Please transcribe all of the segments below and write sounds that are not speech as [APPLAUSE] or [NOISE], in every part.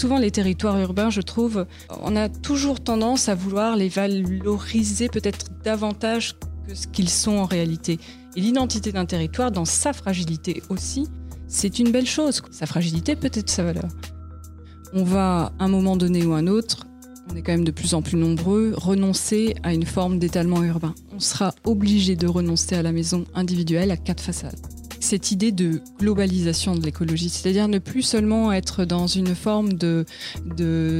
souvent les territoires urbains, je trouve, on a toujours tendance à vouloir les valoriser peut-être davantage que ce qu'ils sont en réalité. Et l'identité d'un territoire, dans sa fragilité aussi, c'est une belle chose. Sa fragilité peut être sa valeur. On va, à un moment donné ou un autre, on est quand même de plus en plus nombreux, renoncer à une forme d'étalement urbain. On sera obligé de renoncer à la maison individuelle à quatre façades cette idée de globalisation de l'écologie, c'est-à-dire ne plus seulement être dans une forme de,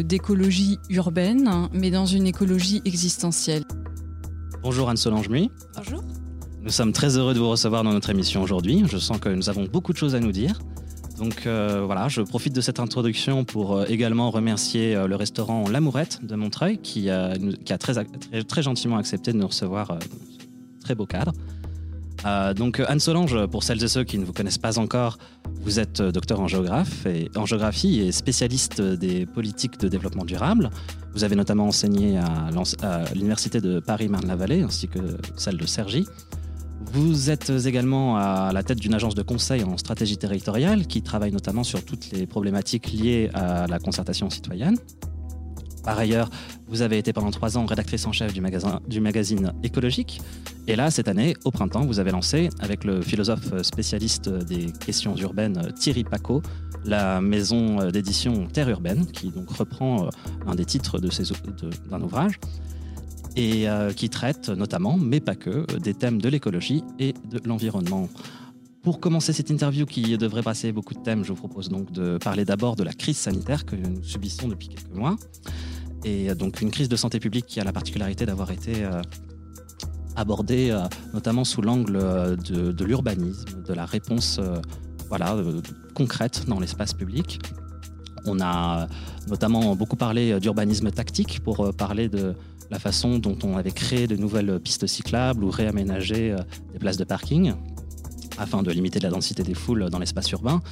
d'écologie urbaine, hein, mais dans une écologie existentielle. Bonjour Anne-Solange Muy. Bonjour. Nous sommes très heureux de vous recevoir dans notre émission aujourd'hui. Je sens que nous avons beaucoup de choses à nous dire. Donc euh, voilà, je profite de cette introduction pour euh, également remercier euh, le restaurant L'Amourette de Montreuil qui, a très, très, très, gentiment accepté de nous recevoir dans ce très beau cadre. Euh, donc Anne Solange, pour celles et ceux qui ne vous connaissent pas encore, vous êtes docteur en, géographe et, en géographie et spécialiste des politiques de développement durable. Vous avez notamment enseigné à, l'Université de Paris-Marne-la-Vallée ainsi que celle de Cergy. Vous êtes également à la tête d'une agence de conseil en stratégie territoriale qui travaille notamment sur toutes les problématiques liées à la concertation citoyenne. Par ailleurs, vous avez été pendant trois ans rédactrice en chef du, magazine Écologique. Et là, cette année, au printemps, vous avez lancé, avec le philosophe spécialiste des questions urbaines Thierry Paco, la maison d'édition Terre urbaine, qui donc reprend euh, un des titres d'un ouvrage et euh, qui traite notamment, mais pas que, des thèmes de l'écologie et de l'environnement. Pour commencer cette interview qui devrait passer beaucoup de thèmes, je vous propose donc de parler d'abord de la crise sanitaire que nous subissons depuis quelques mois. Et donc une crise de santé publique qui a la particularité d'avoir été euh, abordée euh, notamment sous l'angle euh, de, l'urbanisme, de la réponse voilà, concrète dans l'espace public. On a notamment beaucoup parlé d'urbanisme tactique pour parler de la façon dont on avait créé de nouvelles pistes cyclables ou réaménagé des places de parking afin de limiter la densité des foules dans l'espace urbain.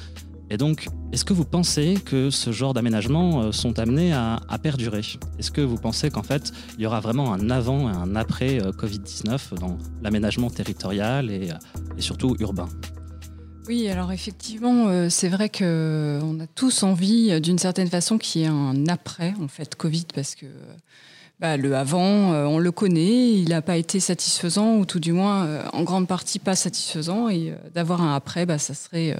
Et donc, est-ce que vous pensez que ce genre d'aménagements euh, sont amenés à, perdurer? Est-ce que vous pensez qu'en fait, il y aura vraiment un avant et un après euh, Covid-19 dans l'aménagement territorial et, euh, surtout urbain? Oui, alors effectivement, c'est vrai qu'on a tous envie, d'une certaine façon, qu'il y ait un après, en fait, Covid, parce que bah, le avant, on le connaît, il n'a pas été satisfaisant, ou tout du moins en grande partie pas satisfaisant, et d'avoir un après, bah, ça, serait,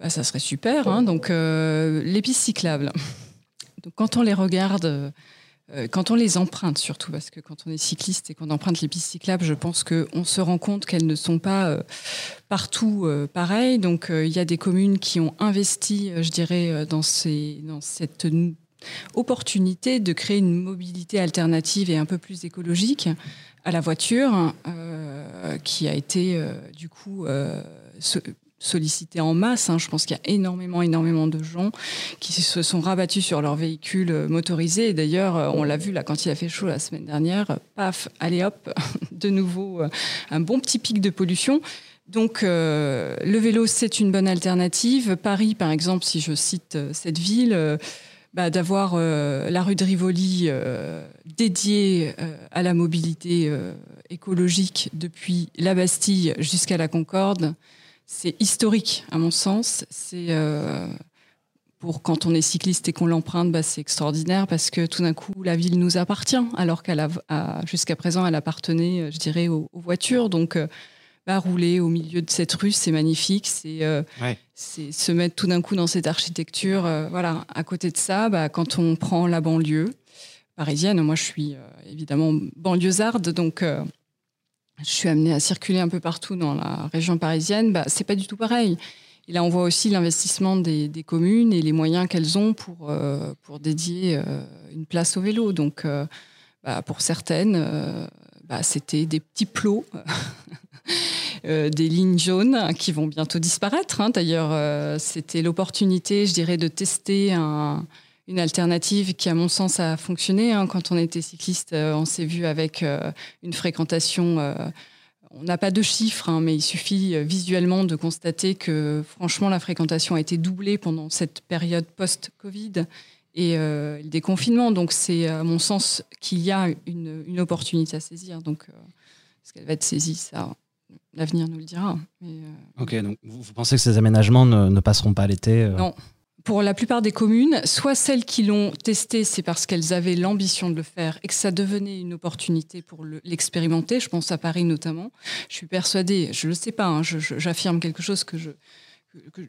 bah, ça serait super. Hein. Donc les pistes cyclables, [LAUGHS] Donc, quand on les regarde, quand on les emprunte surtout, parce que quand on est cycliste et qu'on emprunte les pistes cyclables, je pense qu'on se rend compte qu'elles ne sont pas partout pareilles. Donc il y a des communes qui ont investi, je dirais, dans, ces, dans cette opportunité de créer une mobilité alternative et un peu plus écologique à la voiture, euh, qui a été euh, du coup euh, sollicitée en masse. Hein. Je pense qu'il y a énormément, énormément de gens qui se sont rabattus sur leurs véhicules motorisés. Et d'ailleurs, on l'a vu là quand il a fait chaud la semaine dernière, paf, allez hop, [LAUGHS] de nouveau un bon petit pic de pollution. Donc le vélo, c'est une bonne alternative. Paris, par exemple, si je cite cette ville, bah, d'avoir euh, la rue de Rivoli euh, dédiée euh, à la mobilité écologique depuis la Bastille jusqu'à la Concorde, c'est historique à mon sens. C'est pour quand on est cycliste et qu'on l'emprunte, bah, c'est extraordinaire parce que tout d'un coup la ville nous appartient alors qu'elle jusqu'à présent elle appartenait, je dirais, aux, aux voitures. Donc rouler au milieu de cette rue, c'est magnifique. C'est euh, se mettre tout d'un coup dans cette architecture. Euh, voilà. À côté de ça, bah, quand on prend la banlieue parisienne, moi je suis euh, évidemment banlieusarde, donc je suis amenée à circuler un peu partout dans la région parisienne. Bah, c'est pas du tout pareil. Et là, on voit aussi l'investissement des, communes et les moyens qu'elles ont pour, pour dédier une place au vélo. Donc, bah, pour certaines, c'était des petits plots [LAUGHS] Euh, des lignes jaunes qui vont bientôt disparaître. Hein. D'ailleurs, euh, c'était l'opportunité, je dirais, de tester une alternative qui, à mon sens, a fonctionné. Hein. Quand on était cycliste, euh, on s'est vu avec une fréquentation. on n'a pas de chiffres, hein, mais il suffit visuellement de constater que, franchement, la fréquentation a été doublée pendant cette période post-Covid et le déconfinement. Donc, c'est, à mon sens, qu'il y a une, une, opportunité à saisir. Donc, est-ce qu'elle va être saisie Ça, l'avenir nous le dira. Euh, ok, donc vous, pensez que ces aménagements ne, passeront pas l'été euh? Non. Pour la plupart des communes, soit celles qui l'ont testé, c'est parce qu'elles avaient l'ambition de le faire et que ça devenait une opportunité pour l'expérimenter. je pense à Paris notamment. Je suis persuadée, je ne le sais pas, hein, j'affirme quelque chose que je,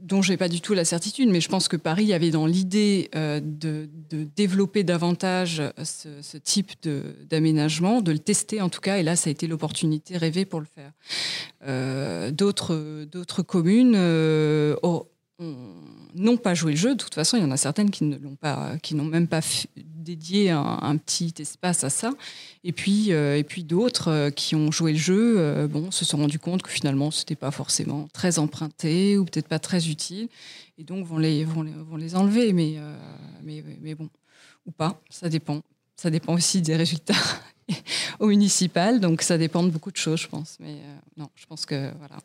dont je n'ai pas du tout la certitude, mais je pense que Paris avait dans l'idée euh, de, développer davantage ce, type d'aménagement, de, le tester en tout cas, et là ça a été l'opportunité rêvée pour le faire. Euh, d'autres communes euh, n'ont pas joué le jeu. De toute façon, il y en a certaines qui ne l'ont pas, qui n'ont même pas dédié un, petit espace à ça. Et puis, euh, et puis d'autres euh, qui ont joué le jeu, euh, bon, se sont rendus compte que finalement, c'était pas forcément très emprunté ou peut-être pas très utile, et donc vont les, vont les, vont les enlever. Mais, mais, mais bon, ou pas, ça dépend. Ça dépend aussi des résultats [LAUGHS] au municipal, donc ça dépend de beaucoup de choses, je pense. Mais non, je pense que voilà.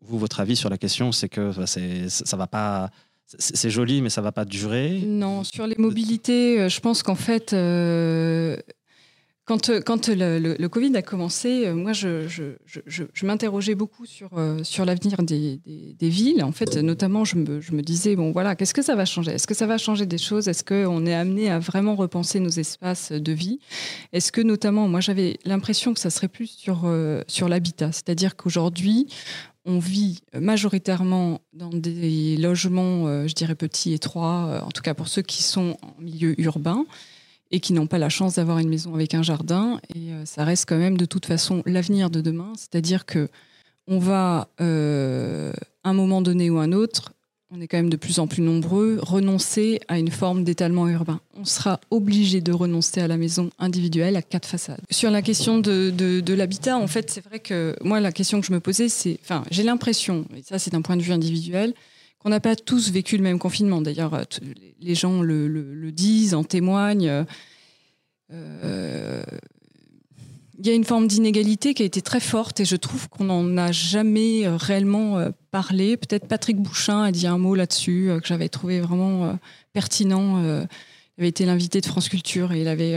Vous, votre avis sur la question, c'est que c'est, ça va pas c'est joli, mais ça va pas durer. Non, sur les mobilités, euh, je pense qu'en fait, euh, quand, euh, quand le, Covid a commencé, moi, je, je, m'interrogeais beaucoup sur, sur l'avenir des, des, villes. En fait, notamment, je me, je me disais, bon, voilà, qu'est-ce que ça va changer? Est-ce que ça va changer des choses? Est-ce qu'on est amené à vraiment repenser nos espaces de vie? Est-ce que, notamment, moi, j'avais l'impression que ça serait plus sur, sur l'habitat. C'est-à-dire qu'aujourd'hui, on vit majoritairement dans des logements, euh, je dirais petits, étroits, euh, en tout cas pour ceux qui sont en milieu urbain et qui n'ont pas la chance d'avoir une maison avec un jardin. Et euh, ça reste quand même de toute façon l'avenir de demain, c'est-à-dire que on va, à un moment donné ou un autre, on est quand même de plus en plus nombreux, renoncer à une forme d'étalement urbain. On sera obligé de renoncer à la maison individuelle à quatre façades. Sur la question de, l'habitat, en fait, c'est vrai que moi, la question que je me posais, c'est, enfin, j'ai l'impression, et ça c'est d'un point de vue individuel, qu'on n'a pas tous vécu le même confinement. D'ailleurs, les gens le, le, disent, en témoignent. Euh, il y a une forme d'inégalité qui a été très forte et je trouve qu'on n'en a jamais euh, réellement euh, parlé. Peut-être Patrick Bouchin a dit un mot là-dessus euh, que j'avais trouvé vraiment pertinent. Il avait été l'invité de France Culture et il avait,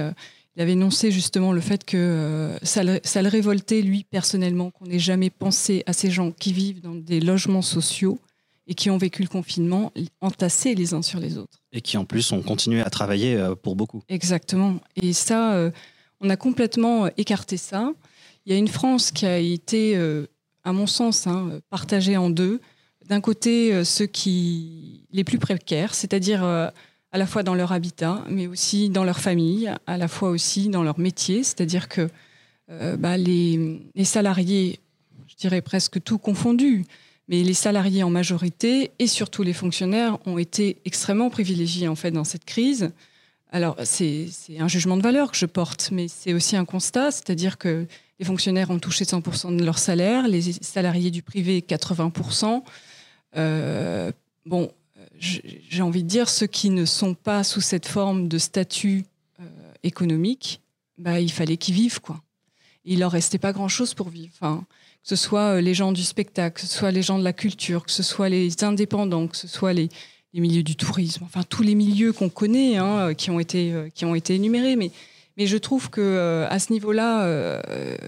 il avait énoncé justement le fait que ça le, ça, le, révoltait, lui, personnellement, qu'on n'ait jamais pensé à ces gens qui vivent dans des logements sociaux et qui ont vécu le confinement entassés les uns sur les autres. Et qui en plus ont continué à travailler pour beaucoup. Exactement. Et ça on a complètement euh, écarté ça. Il y a une France qui a été, euh, à mon sens, hein, partagée en deux. D'un côté, euh, ceux qui les plus précaires, c'est-à-dire à la fois dans leur habitat, mais aussi dans leur famille, à la fois aussi dans leur métier, c'est-à-dire que bah, les, salariés, je dirais presque tout confondu, mais les salariés en majorité et surtout les fonctionnaires ont été extrêmement privilégiés en fait dans cette crise alors, c'est un jugement de valeur que je porte, mais c'est aussi un constat, c'est-à-dire que les fonctionnaires ont touché 100% de leur salaire, les salariés du privé 80%. Euh, bon, j'ai envie de dire, ceux qui ne sont pas sous cette forme de statut euh, économique, bah, il fallait qu'ils vivent, quoi. il leur restait pas grand-chose pour vivre. Enfin, que ce soit les gens du spectacle, que ce soit les gens de la culture, que ce soit les indépendants, que ce soit les, les milieux du tourisme, enfin tous les milieux qu'on connaît, hein, euh, qui ont été euh, qui ont été énumérés, mais mais je trouve que euh, à ce niveau-là,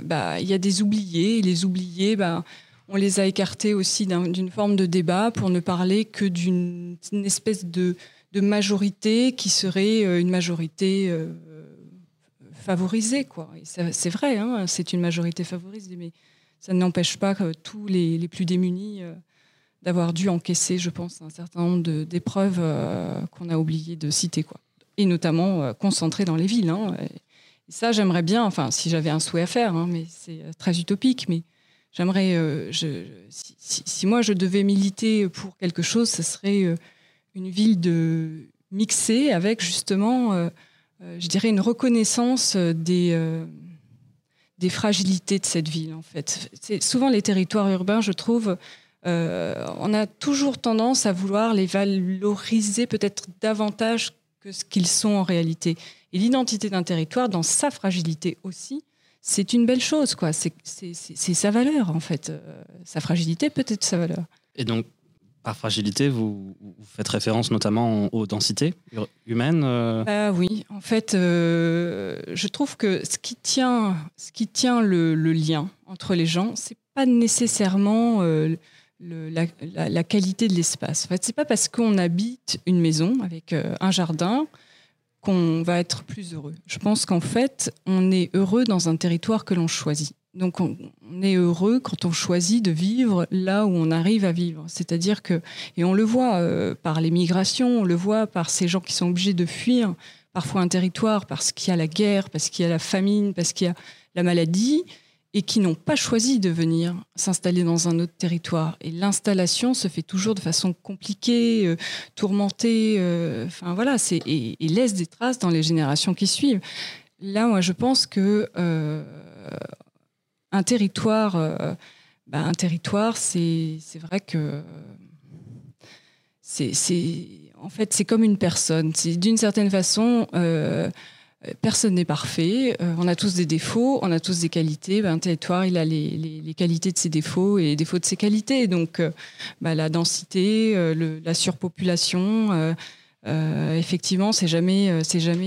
bah il y a des oubliés. Les oubliés, bah on les a écartés aussi d'une forme de débat pour ne parler que d'une espèce de, de, majorité qui serait une majorité favorisée. C'est vrai, hein, c'est une majorité favorisée, mais ça n'empêche pas que tous les, les plus démunis d'avoir dû encaisser, je pense, un certain nombre d'épreuves euh, qu'on a oublié de citer, quoi. Et notamment euh, concentrées dans les villes. Hein. Et, ça, j'aimerais bien, enfin, si j'avais un souhait à faire, hein, mais c'est euh, très utopique, mais j'aimerais, si, moi je devais militer pour quelque chose, ce serait une ville de mixée avec justement, je dirais, une reconnaissance des des fragilités de cette ville, en fait. C'est souvent les territoires urbains, je trouve, euh, on a toujours tendance à vouloir les valoriser peut-être davantage que ce qu'ils sont en réalité. Et l'identité d'un territoire, dans sa fragilité aussi, c'est une belle chose, quoi. C'est sa valeur, en fait. Euh, sa fragilité peut être sa valeur. Et donc, par fragilité, vous, faites référence notamment aux densités humaines euh? Bah Oui, en fait, je trouve que ce qui tient, ce qui tient le, lien entre les gens, c'est pas nécessairement la, qualité de l'espace. En fait, c'est pas parce qu'on habite une maison avec un jardin qu'on va être plus heureux. Je pense qu'en fait, on est heureux dans un territoire que l'on choisit. Donc on, est heureux quand on choisit de vivre là où on arrive à vivre. C'est-à-dire que, et on le voit euh, par les migrations, on le voit par ces gens qui sont obligés de fuir parfois un territoire parce qu'il y a la guerre, parce qu'il y a la famine, parce qu'il y a la maladie, et qui n'ont pas choisi de venir s'installer dans un autre territoire. Et l'installation se fait toujours de façon compliquée, euh, tourmentée, euh, enfin voilà, c'est, et, laisse des traces dans les générations qui suivent. Là, moi, je pense que un territoire, euh, bah, un territoire, c'est vrai que c'est en fait c'est comme une personne. D'une certaine façon, euh, personne n'est parfait. Euh, on a tous des défauts, on a tous des qualités. Un territoire, il a les, qualités de ses défauts et les défauts de ses qualités. Donc, bah, la densité, la surpopulation. effectivement, c'est jamais,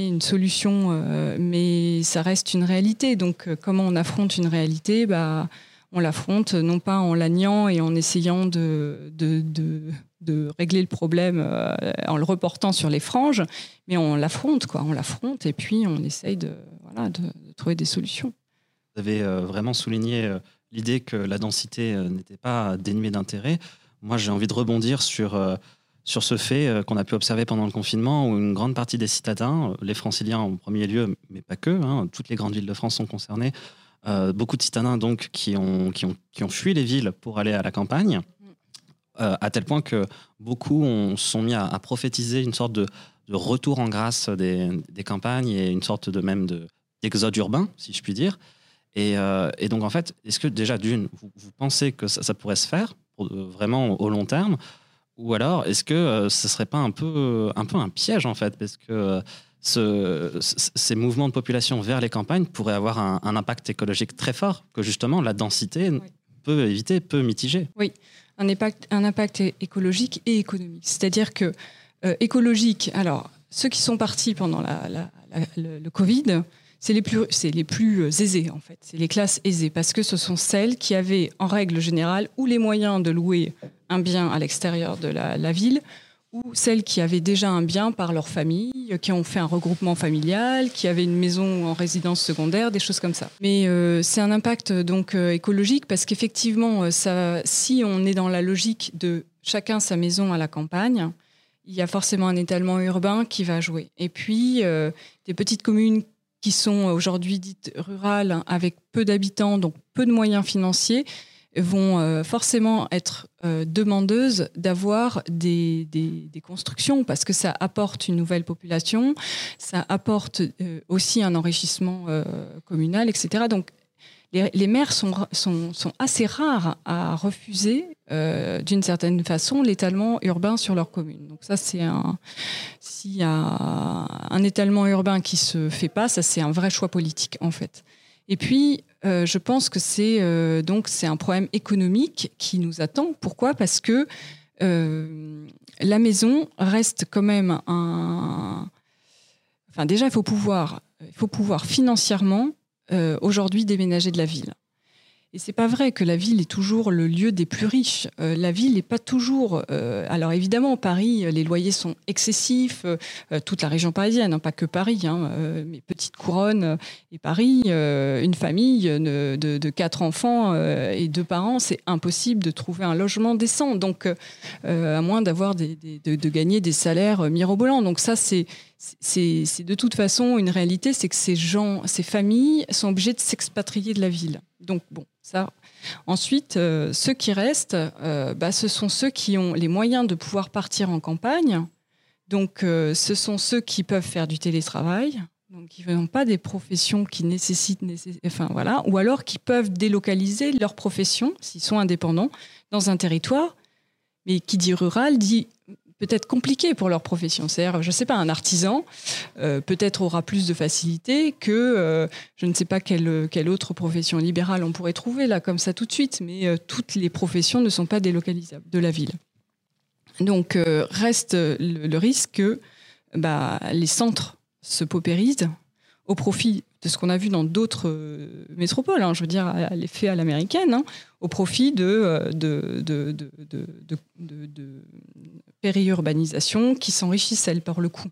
une solution, mais ça reste une réalité. Donc, comment on affronte une réalité? Bah, On l'affronte non pas en la niant et en essayant de, régler le problème en le reportant sur les franges, mais on l'affronte, quoi. On l'affronte et puis on essaye de, de, trouver des solutions. Vous avez vraiment souligné l'idée que la densité n'était pas dénuée d'intérêt. Moi, j'ai envie de rebondir sur sur ce fait euh, qu'on a pu observer pendant le confinement, où une grande partie des citadins, euh, les franciliens en premier lieu, mais pas que, hein, toutes les grandes villes de France sont concernées, euh, beaucoup de citadins donc qui ont, qui, ont, qui ont fui les villes pour aller à la campagne, à tel point que beaucoup ont, sont mis à, prophétiser une sorte de, de, retour en grâce des, des, campagnes et une sorte de même d'exode urbain, si je puis dire. Et, et donc en fait, est-ce que déjà d'une, vous, pensez que ça, ça pourrait se faire pour, vraiment au long terme? Ou alors, est-ce que euh, ce ne serait pas un peu, un peu un piège, en fait? Parce que euh, ce, ces mouvements de population vers les campagnes pourraient avoir un, impact écologique très fort, que justement la densité peut éviter, peut mitiger. Oui, un impact, écologique et économique. C'est-à-dire que euh, écologique, alors, ceux qui sont partis pendant la, le, Covid, c'est les plus, c'est les plus aisés en fait. C'est les classes aisées parce que ce sont celles qui avaient en règle générale ou les moyens de louer un bien à l'extérieur de la, ville ou celles qui avaient déjà un bien par leur famille, qui ont fait un regroupement familial, qui avaient une maison en résidence secondaire, des choses comme ça. Mais euh, c'est un impact donc euh, écologique parce qu'effectivement, euh, si on est dans la logique de chacun sa maison à la campagne, il y a forcément un étalement urbain qui va jouer. Et puis, des petites communes qui sont aujourd'hui dites rurales, avec peu d'habitants, donc peu de moyens financiers, vont forcément être euh, demandeuses d'avoir des, des, constructions parce que ça apporte une nouvelle population, ça apporte euh, aussi un enrichissement communal, etc. Donc les, maires sont, sont, sont, assez rares à refuser d'une certaine façon l'étalement urbain sur leur commune. Donc ça c'est un s'il y a un étalement urbain qui se fait pas, ça c'est un vrai choix politique en fait. Et puis euh, je pense que c'est euh, donc un problème économique qui nous attend. Pourquoi? Parce que euh, la maison reste quand même un. Enfin, déjà, il faut pouvoir, il faut pouvoir financièrement aujourd'hui déménager de la ville. Et c'est pas vrai que la ville est toujours le lieu des plus riches. Euh, la ville n'est pas toujours. Euh, alors évidemment, Paris, les loyers sont excessifs. Euh, toute la région parisienne, hein, pas que Paris, hein, mais petite couronne et Paris, une famille de, quatre enfants et deux parents, c'est impossible de trouver un logement décent. Donc, à moins d'avoir de, de, gagner des salaires mirobolants. Donc ça, c'est de toute façon une réalité, c'est que ces gens, ces familles sont obligées de s'expatrier de la ville. Donc bon, ça. Ensuite, euh, ceux qui restent, euh, bah, ce sont ceux qui ont les moyens de pouvoir partir en campagne. Donc euh, ce sont ceux qui peuvent faire du télétravail. Donc, qui n'ont pas des professions qui nécessitent, enfin voilà, ou alors qui peuvent délocaliser leur profession s'ils sont indépendants dans un territoire. Mais qui dit rural dit peut-être compliqué pour leur profession. C'est-à-dire, je ne sais pas, un artisan euh, peut-être aura plus de facilité que euh, je ne sais pas quelle, autre profession libérale on pourrait trouver là comme ça tout de suite, mais euh, toutes les professions ne sont pas délocalisables de la ville. Donc reste le, risque que bah, les centres se paupérisent au profit de ce qu'on a vu dans d'autres métropoles, hein, je veux dire à l'effet à l'américaine, hein, au profit de, de, de, périurbanisation qui s'enrichissent, elles, par le coup.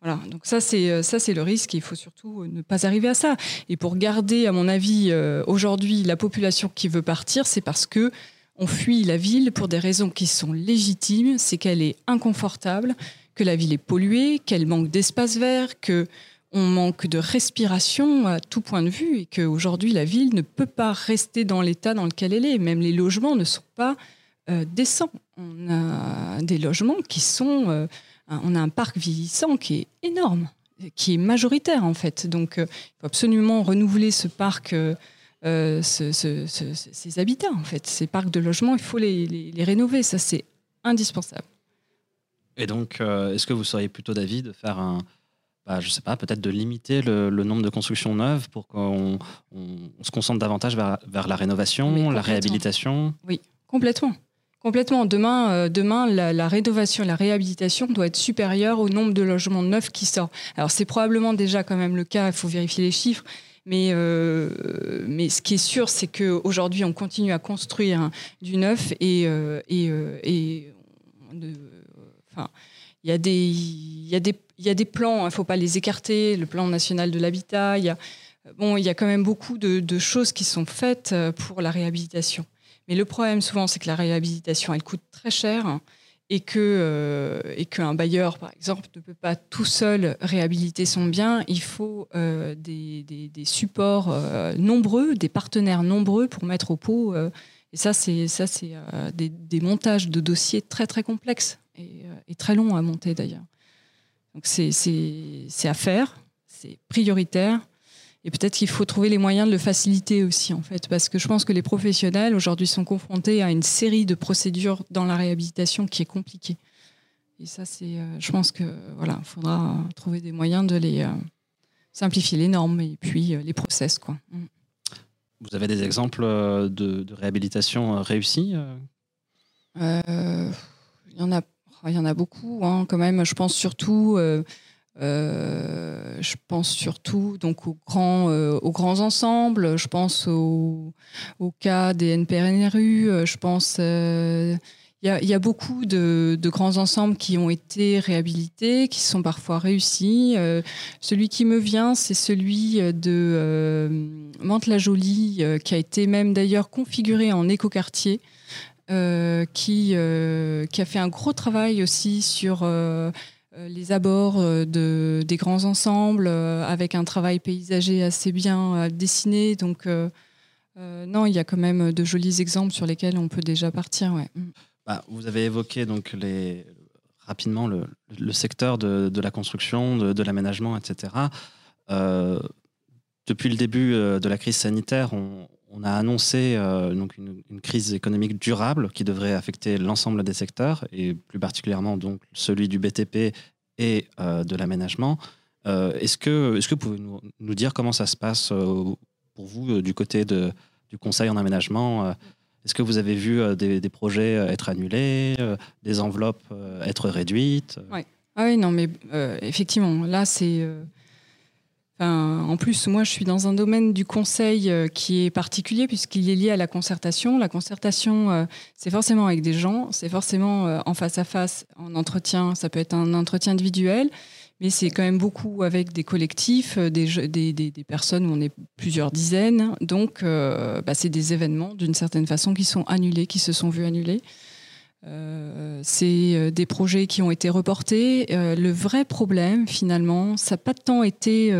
Voilà, donc ça c'est euh, ça c'est le risque. Il faut surtout euh, ne pas arriver à ça. Et pour garder, à mon avis, euh, aujourd'hui la population qui veut partir, c'est parce que on fuit la ville pour des raisons qui sont légitimes. C'est qu'elle est inconfortable, que la ville est polluée, qu'elle manque d'espace vert, que on manque de respiration à tout point de vue et qu'aujourd'hui la ville ne peut pas rester dans l'état dans lequel elle est. Même les logements ne sont pas décents. On a des logements qui sont on a un parc vieillissant qui est énorme, qui est majoritaire en fait. Donc euh, il faut absolument renouveler ce parc, euh, euh, ces habitats en fait. Ces parcs de logement, il faut les, rénover, ça c'est indispensable. Et donc, est-ce que vous seriez plutôt d'avis de faire un, bah, je sais pas, peut-être de limiter le, nombre de constructions neuves pour qu'on se concentre davantage vers, la rénovation, la réhabilitation Oui, complètement. Complètement. Demain, euh, demain la, rénovation, la réhabilitation doit être supérieure au nombre de logements neufs qui sortent. Alors c'est probablement déjà quand même le cas, il faut vérifier les chiffres. Mais, euh, mais ce qui est sûr, c'est qu'aujourd'hui, on continue à construire du neuf et, euh, et, et enfin, il y a des, il y a des, il y a des plans, il hein, ne faut pas les écarter, le plan national de l'habitat, il y a, bon, il y a quand même beaucoup de, choses qui sont faites pour la réhabilitation. Mais le problème souvent, c'est que la réhabilitation, elle coûte très cher et que euh, qu'un bailleur, par exemple, ne peut pas tout seul réhabiliter son bien. Il faut euh, des, des, supports euh, nombreux, des partenaires nombreux pour mettre au pot. et ça, c'est ça, des, des, montages de dossiers très très complexes et très longs à monter d'ailleurs. Donc c'est à faire, c'est prioritaire. Et peut-être qu'il faut trouver les moyens de le faciliter aussi, en fait, parce que je pense que les professionnels aujourd'hui sont confrontés à une série de procédures dans la réhabilitation qui est compliquée. Et ça, c'est, euh, je pense que voilà, faudra trouver des moyens de les euh, simplifier les normes et puis euh, les process, quoi. Mm. Vous avez des exemples de, réhabilitation réussie Il y en a, il y en a beaucoup, hein, quand même. Je pense surtout euh, je pense surtout donc aux grands, euh, ensembles. Je pense au, cas des NPRNRU. Euh, je pense il y, y, a beaucoup de, de, grands ensembles qui ont été réhabilités, qui sont parfois réussis. celui qui me vient, c'est celui de Mantes-la-Jolie, qui a été même d'ailleurs configuré en écoquartier. Euh, qui, euh, qui a fait un gros travail aussi sur euh, les abords de, des grands ensembles avec un travail paysager assez bien dessiné. Donc, non, il y a quand même de jolis exemples sur lesquels on peut déjà partir. Ouais. Mm. Bah, vous avez évoqué donc les, rapidement le, secteur de, la construction, de l'aménagement, etc. depuis le début de la crise sanitaire, on, on a annoncé donc une, crise économique durable qui devrait affecter l'ensemble des secteurs et plus particulièrement donc celui du BTP et euh, de l'aménagement. Euh, est-ce que, est que vous pouvez nous, dire comment ça se passe euh, pour vous du côté de, du conseil en aménagement Est-ce que vous avez vu des, projets être annulés, des enveloppes être réduites? Ah oui, non, mais effectivement, là, c'est. En plus, moi, je suis dans un domaine du conseil qui est particulier puisqu'il est lié à la concertation. La concertation, c'est forcément avec des gens, c'est forcément en face à face, en entretien. Ça peut être un entretien individuel, mais c'est quand même beaucoup avec des collectifs, des, personnes où on est plusieurs dizaines. Donc, bah, c'est des événements, d'une certaine façon, qui sont annulés, qui se sont vus annulés. Euh, c'est euh, des projets qui ont été reportés. Euh, le vrai problème, finalement, ça n'a pas tant été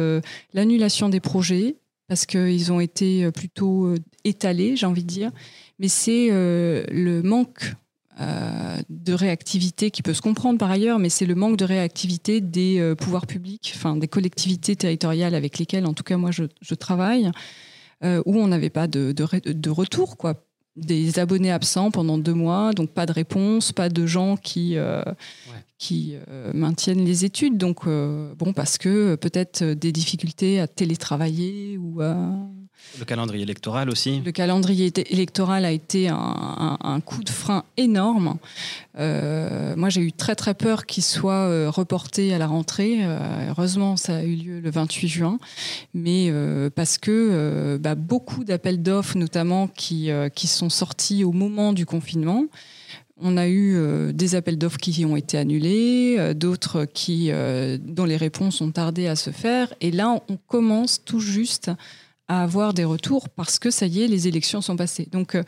l'annulation des projets, parce qu'ils ont été plutôt étalés, j'ai envie de dire, mais c'est le manque de réactivité qui peut se comprendre par ailleurs, mais c'est le manque de réactivité des pouvoirs publics, enfin des collectivités territoriales avec lesquelles, en tout cas moi, je, travaille, où on n'avait pas de, de, retour, quoi des abonnés absents pendant deux mois, donc pas de réponse, pas de gens qui, euh, qui euh, maintiennent les études. Donc, euh, bon, parce que peut-être des difficultés à télétravailler ou à. Le calendrier électoral aussi Le calendrier électoral a été un, coup de frein énorme. Euh, moi, j'ai eu très très peur qu'il soit euh, reporté à la rentrée. Euh, heureusement, ça a eu lieu le 28 juin. Mais parce que bah, beaucoup d'appels d'offres, notamment, qui, qui sont sortis au moment du confinement, on a eu des appels d'offres qui ont été annulés, d'autres qui, dont les réponses ont tardé à se faire. Et là, on commence tout juste à avoir des retours parce que ça y est, les élections sont passées. Donc, euh,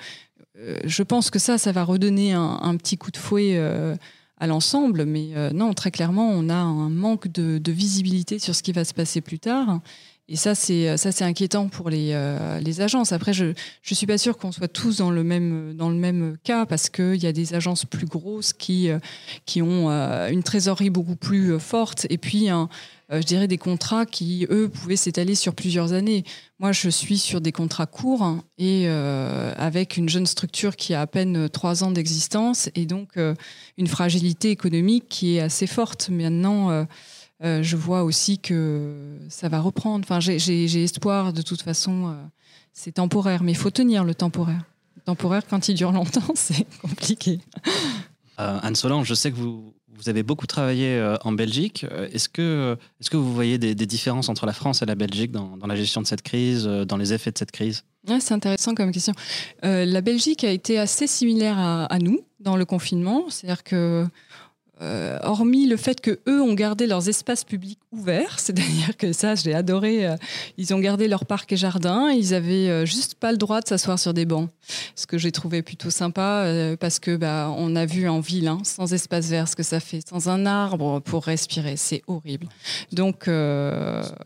euh, je pense que ça, ça va redonner un, petit coup de fouet euh, à l'ensemble. Mais non, très clairement, on a un manque de, visibilité sur ce qui va se passer plus tard. Et ça, c'est ça, c'est inquiétant pour les, les agences. Après, je je suis pas sûre qu'on soit tous dans le même dans le même cas parce qu'il y a des agences plus grosses qui qui ont une trésorerie beaucoup plus forte et puis un, euh, je dirais, des contrats qui, eux, pouvaient s'étaler sur plusieurs années. Moi, je suis sur des contrats courts et euh, avec une jeune structure qui a à peine trois ans d'existence et donc euh, une fragilité économique qui est assez forte. Maintenant, je vois aussi que ça va reprendre. Enfin, j'ai espoir, de toute façon, c'est temporaire, mais il faut tenir le temporaire. Le temporaire, quand il dure longtemps, [LAUGHS] c'est compliqué. Anne Solange, je sais que vous, vous avez beaucoup travaillé euh, en Belgique. Euh, est-ce que, est que vous voyez des, différences entre la France et la Belgique dans, la gestion de cette crise, euh, dans les effets de cette crise? C'est intéressant comme question. la Belgique a été assez similaire à, à nous dans le confinement. C'est-à-dire que euh, hormis le fait que eux ont gardé leurs espaces publics ouverts, [LAUGHS] c'est-à-dire que ça, j'ai adoré. Euh, ils ont gardé leur parc et jardin. Ils avaient euh, juste pas le droit de s'asseoir sur des bancs, ce que j'ai trouvé plutôt sympa parce que bah, on a vu en ville, hein, sans espace vert, ce que ça fait, sans un arbre pour respirer, c'est horrible. Donc,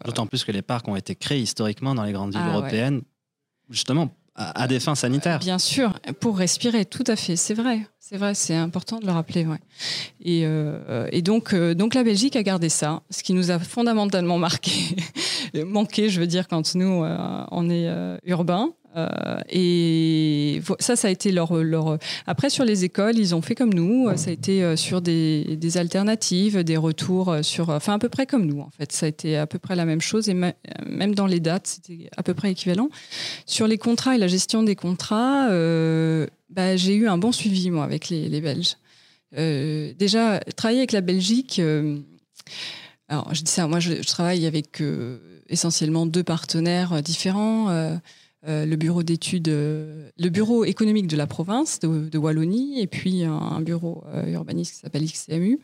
d'autant plus que les parcs ont été créés historiquement dans les grandes villes ah européennes, justement à, des fins sanitaires. Bien sûr, pour respirer, tout à fait, c'est vrai. C'est vrai, c'est important de le rappeler. Ouais. Et, euh, et donc, euh, donc la Belgique a gardé ça, ce qui nous a fondamentalement marqué, [LAUGHS] manqué, je veux dire, quand nous, euh, on est urbain. Euh, et ça, ça a été leur, leur. Après, sur les écoles, ils ont fait comme nous. Ça a été euh, sur des, alternatives, des retours sur. Enfin, à peu près comme nous, en fait. Ça a été à peu près la même chose. Et même dans les dates, c'était à peu près équivalent. Sur les contrats et la gestion des contrats, euh, bah, j'ai eu un bon suivi, moi, avec les, les Belges. déjà, travailler avec la Belgique. alors, je dis ça, moi, je travaille avec essentiellement deux partenaires différents. Euh, le bureau d'études, euh, le bureau économique de la province de, Wallonie et puis un, bureau euh, urbaniste qui s'appelle XCMU.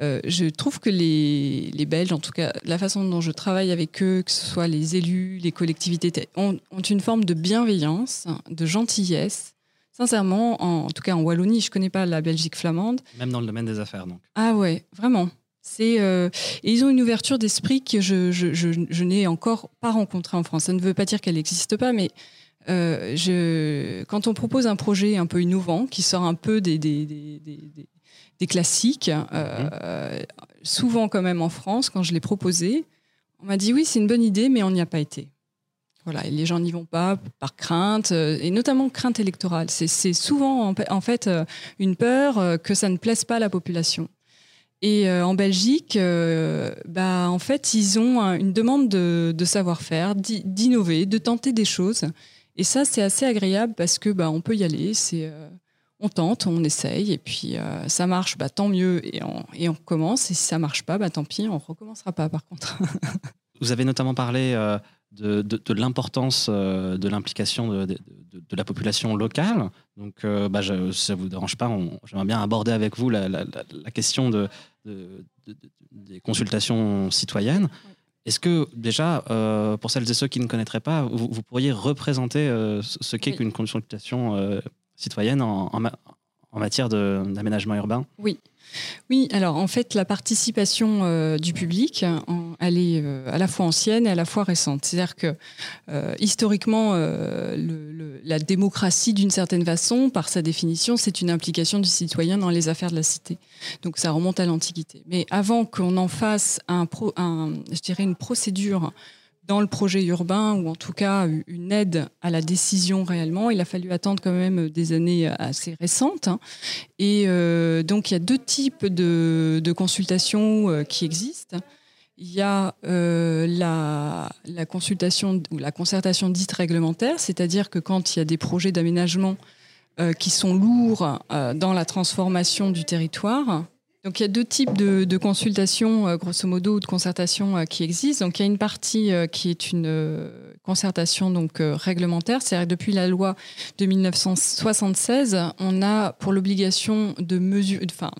je trouve que les, Belges, en tout cas la façon dont je travaille avec eux, que ce soit les élus, les collectivités, ont, une forme de bienveillance, de gentillesse. Sincèrement, en, en tout cas en Wallonie, je ne connais pas la Belgique flamande. Même dans le domaine des affaires, donc. Ah ouais, vraiment. C'est euh, et ils ont une ouverture d'esprit que je, je, je, n'ai encore pas rencontrée en France. Ça ne veut pas dire qu'elle n'existe pas, mais euh, je, quand on propose un projet un peu innovant qui sort un peu des, des, des, des, classiques, euh, mhm. souvent quand même en France, quand je l'ai proposé, on m'a dit oui, c'est une bonne idée, mais on n'y a pas été. Voilà, et les gens n'y vont pas par crainte, et notamment crainte électorale. C'est souvent en, fait une peur que ça ne plaise pas à la population. Et euh, en Belgique, euh, bah, en fait, ils ont une demande de, savoir-faire, d'innover, de tenter des choses. Et ça, c'est assez agréable parce que bah, on peut y aller. Euh, on tente, on essaye, et puis ça marche, bah, tant mieux, et on, et commence. Et si ça marche pas, bah, tant pis, on recommencera pas. Par contre. [LAUGHS] Vous avez notamment parlé de, l'importance de l'implication de, la population locale. Donc, euh, bah, je, si ça ne vous dérange pas, j'aimerais bien aborder avec vous la, question des consultations citoyennes. Est-ce que déjà, euh, pour celles et ceux qui ne connaîtraient pas, vous, pourriez représenter ce qu'est qu'une consultation citoyenne en, en matière d'aménagement urbain? Oui. Oui, alors en fait, la participation euh, du public, elle est euh, à la fois ancienne et à la fois récente. C'est-à-dire que euh, historiquement, la démocratie, d'une certaine façon, par sa définition, c'est une implication du citoyen dans les affaires de la cité. Donc ça remonte à l'Antiquité. Mais avant qu'on en fasse un, un, je dirais une procédure dans le projet urbain, ou en tout cas une aide à la décision réellement. Il a fallu attendre quand même des années assez récentes. Hein. Et euh, donc il y a deux types de, consultations euh, qui existent. il y a la, la, consultation ou la concertation dite réglementaire, c'est-à-dire que quand il y a des projets d'aménagement qui sont lourds dans la transformation du territoire, donc il y a deux types de, de consultations, euh, grosso modo, ou de concertation euh, qui existent. Donc il y a une partie euh, qui est une concertation donc réglementaire, c'est-à-dire depuis la loi de 1976, on a pour l'obligation de mesure, enfin,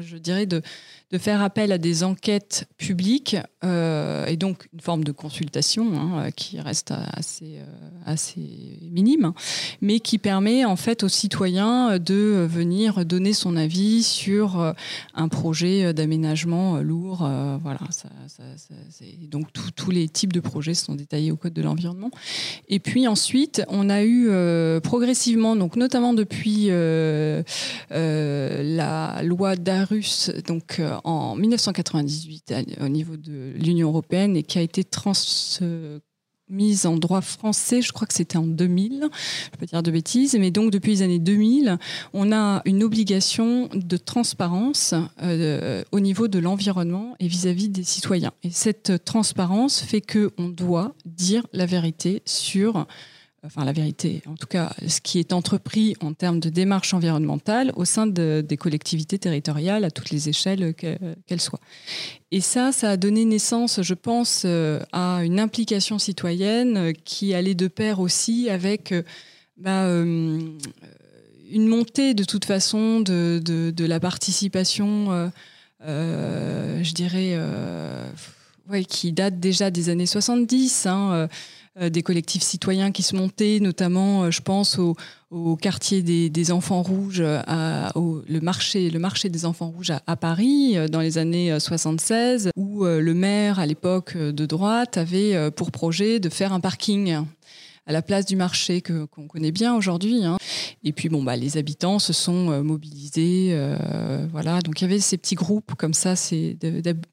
je dirais de de faire appel à des enquêtes publiques euh, et donc une forme de consultation hein, qui reste assez, euh, assez minime, mais qui permet en fait aux citoyens de venir donner son avis sur euh, un projet d'aménagement lourd. voilà, donc tous les types de projets sont détaillés au code de l'environnement. Et puis ensuite, on a eu progressivement, donc notamment depuis la loi d'Arus, donc en 1998 au niveau de l'Union européenne et qui a été transmise en droit français, je crois que c'était en 2000, je peux dire de bêtises, mais donc depuis les années 2000, on a une obligation de transparence euh, au niveau de l'environnement et vis-à-vis -vis des citoyens. Et cette transparence fait qu'on doit dire la vérité sur enfin la vérité, en tout cas ce qui est entrepris en termes de démarche environnementale au sein des collectivités territoriales à toutes les échelles qu'elles soient. Et ça, ça a donné naissance, je pense, euh, à une implication citoyenne qui allait de pair aussi avec euh, bah, euh, une montée de toute façon de, la participation, je dirais, qui date déjà des années 70. Hein, euh, des collectifs citoyens qui se montaient, notamment, euh, je pense, au, quartier des, enfants rouges, à, au, le, marché, le marché des enfants rouges à, Paris euh, dans les années 76, où le maire, à l'époque de droite, avait pour projet de faire un parking à la place du marché que qu'on connaît bien aujourd'hui. Hein. Et puis bon bah les habitants se sont mobilisés, voilà. Donc il y avait ces petits groupes comme ça, c'est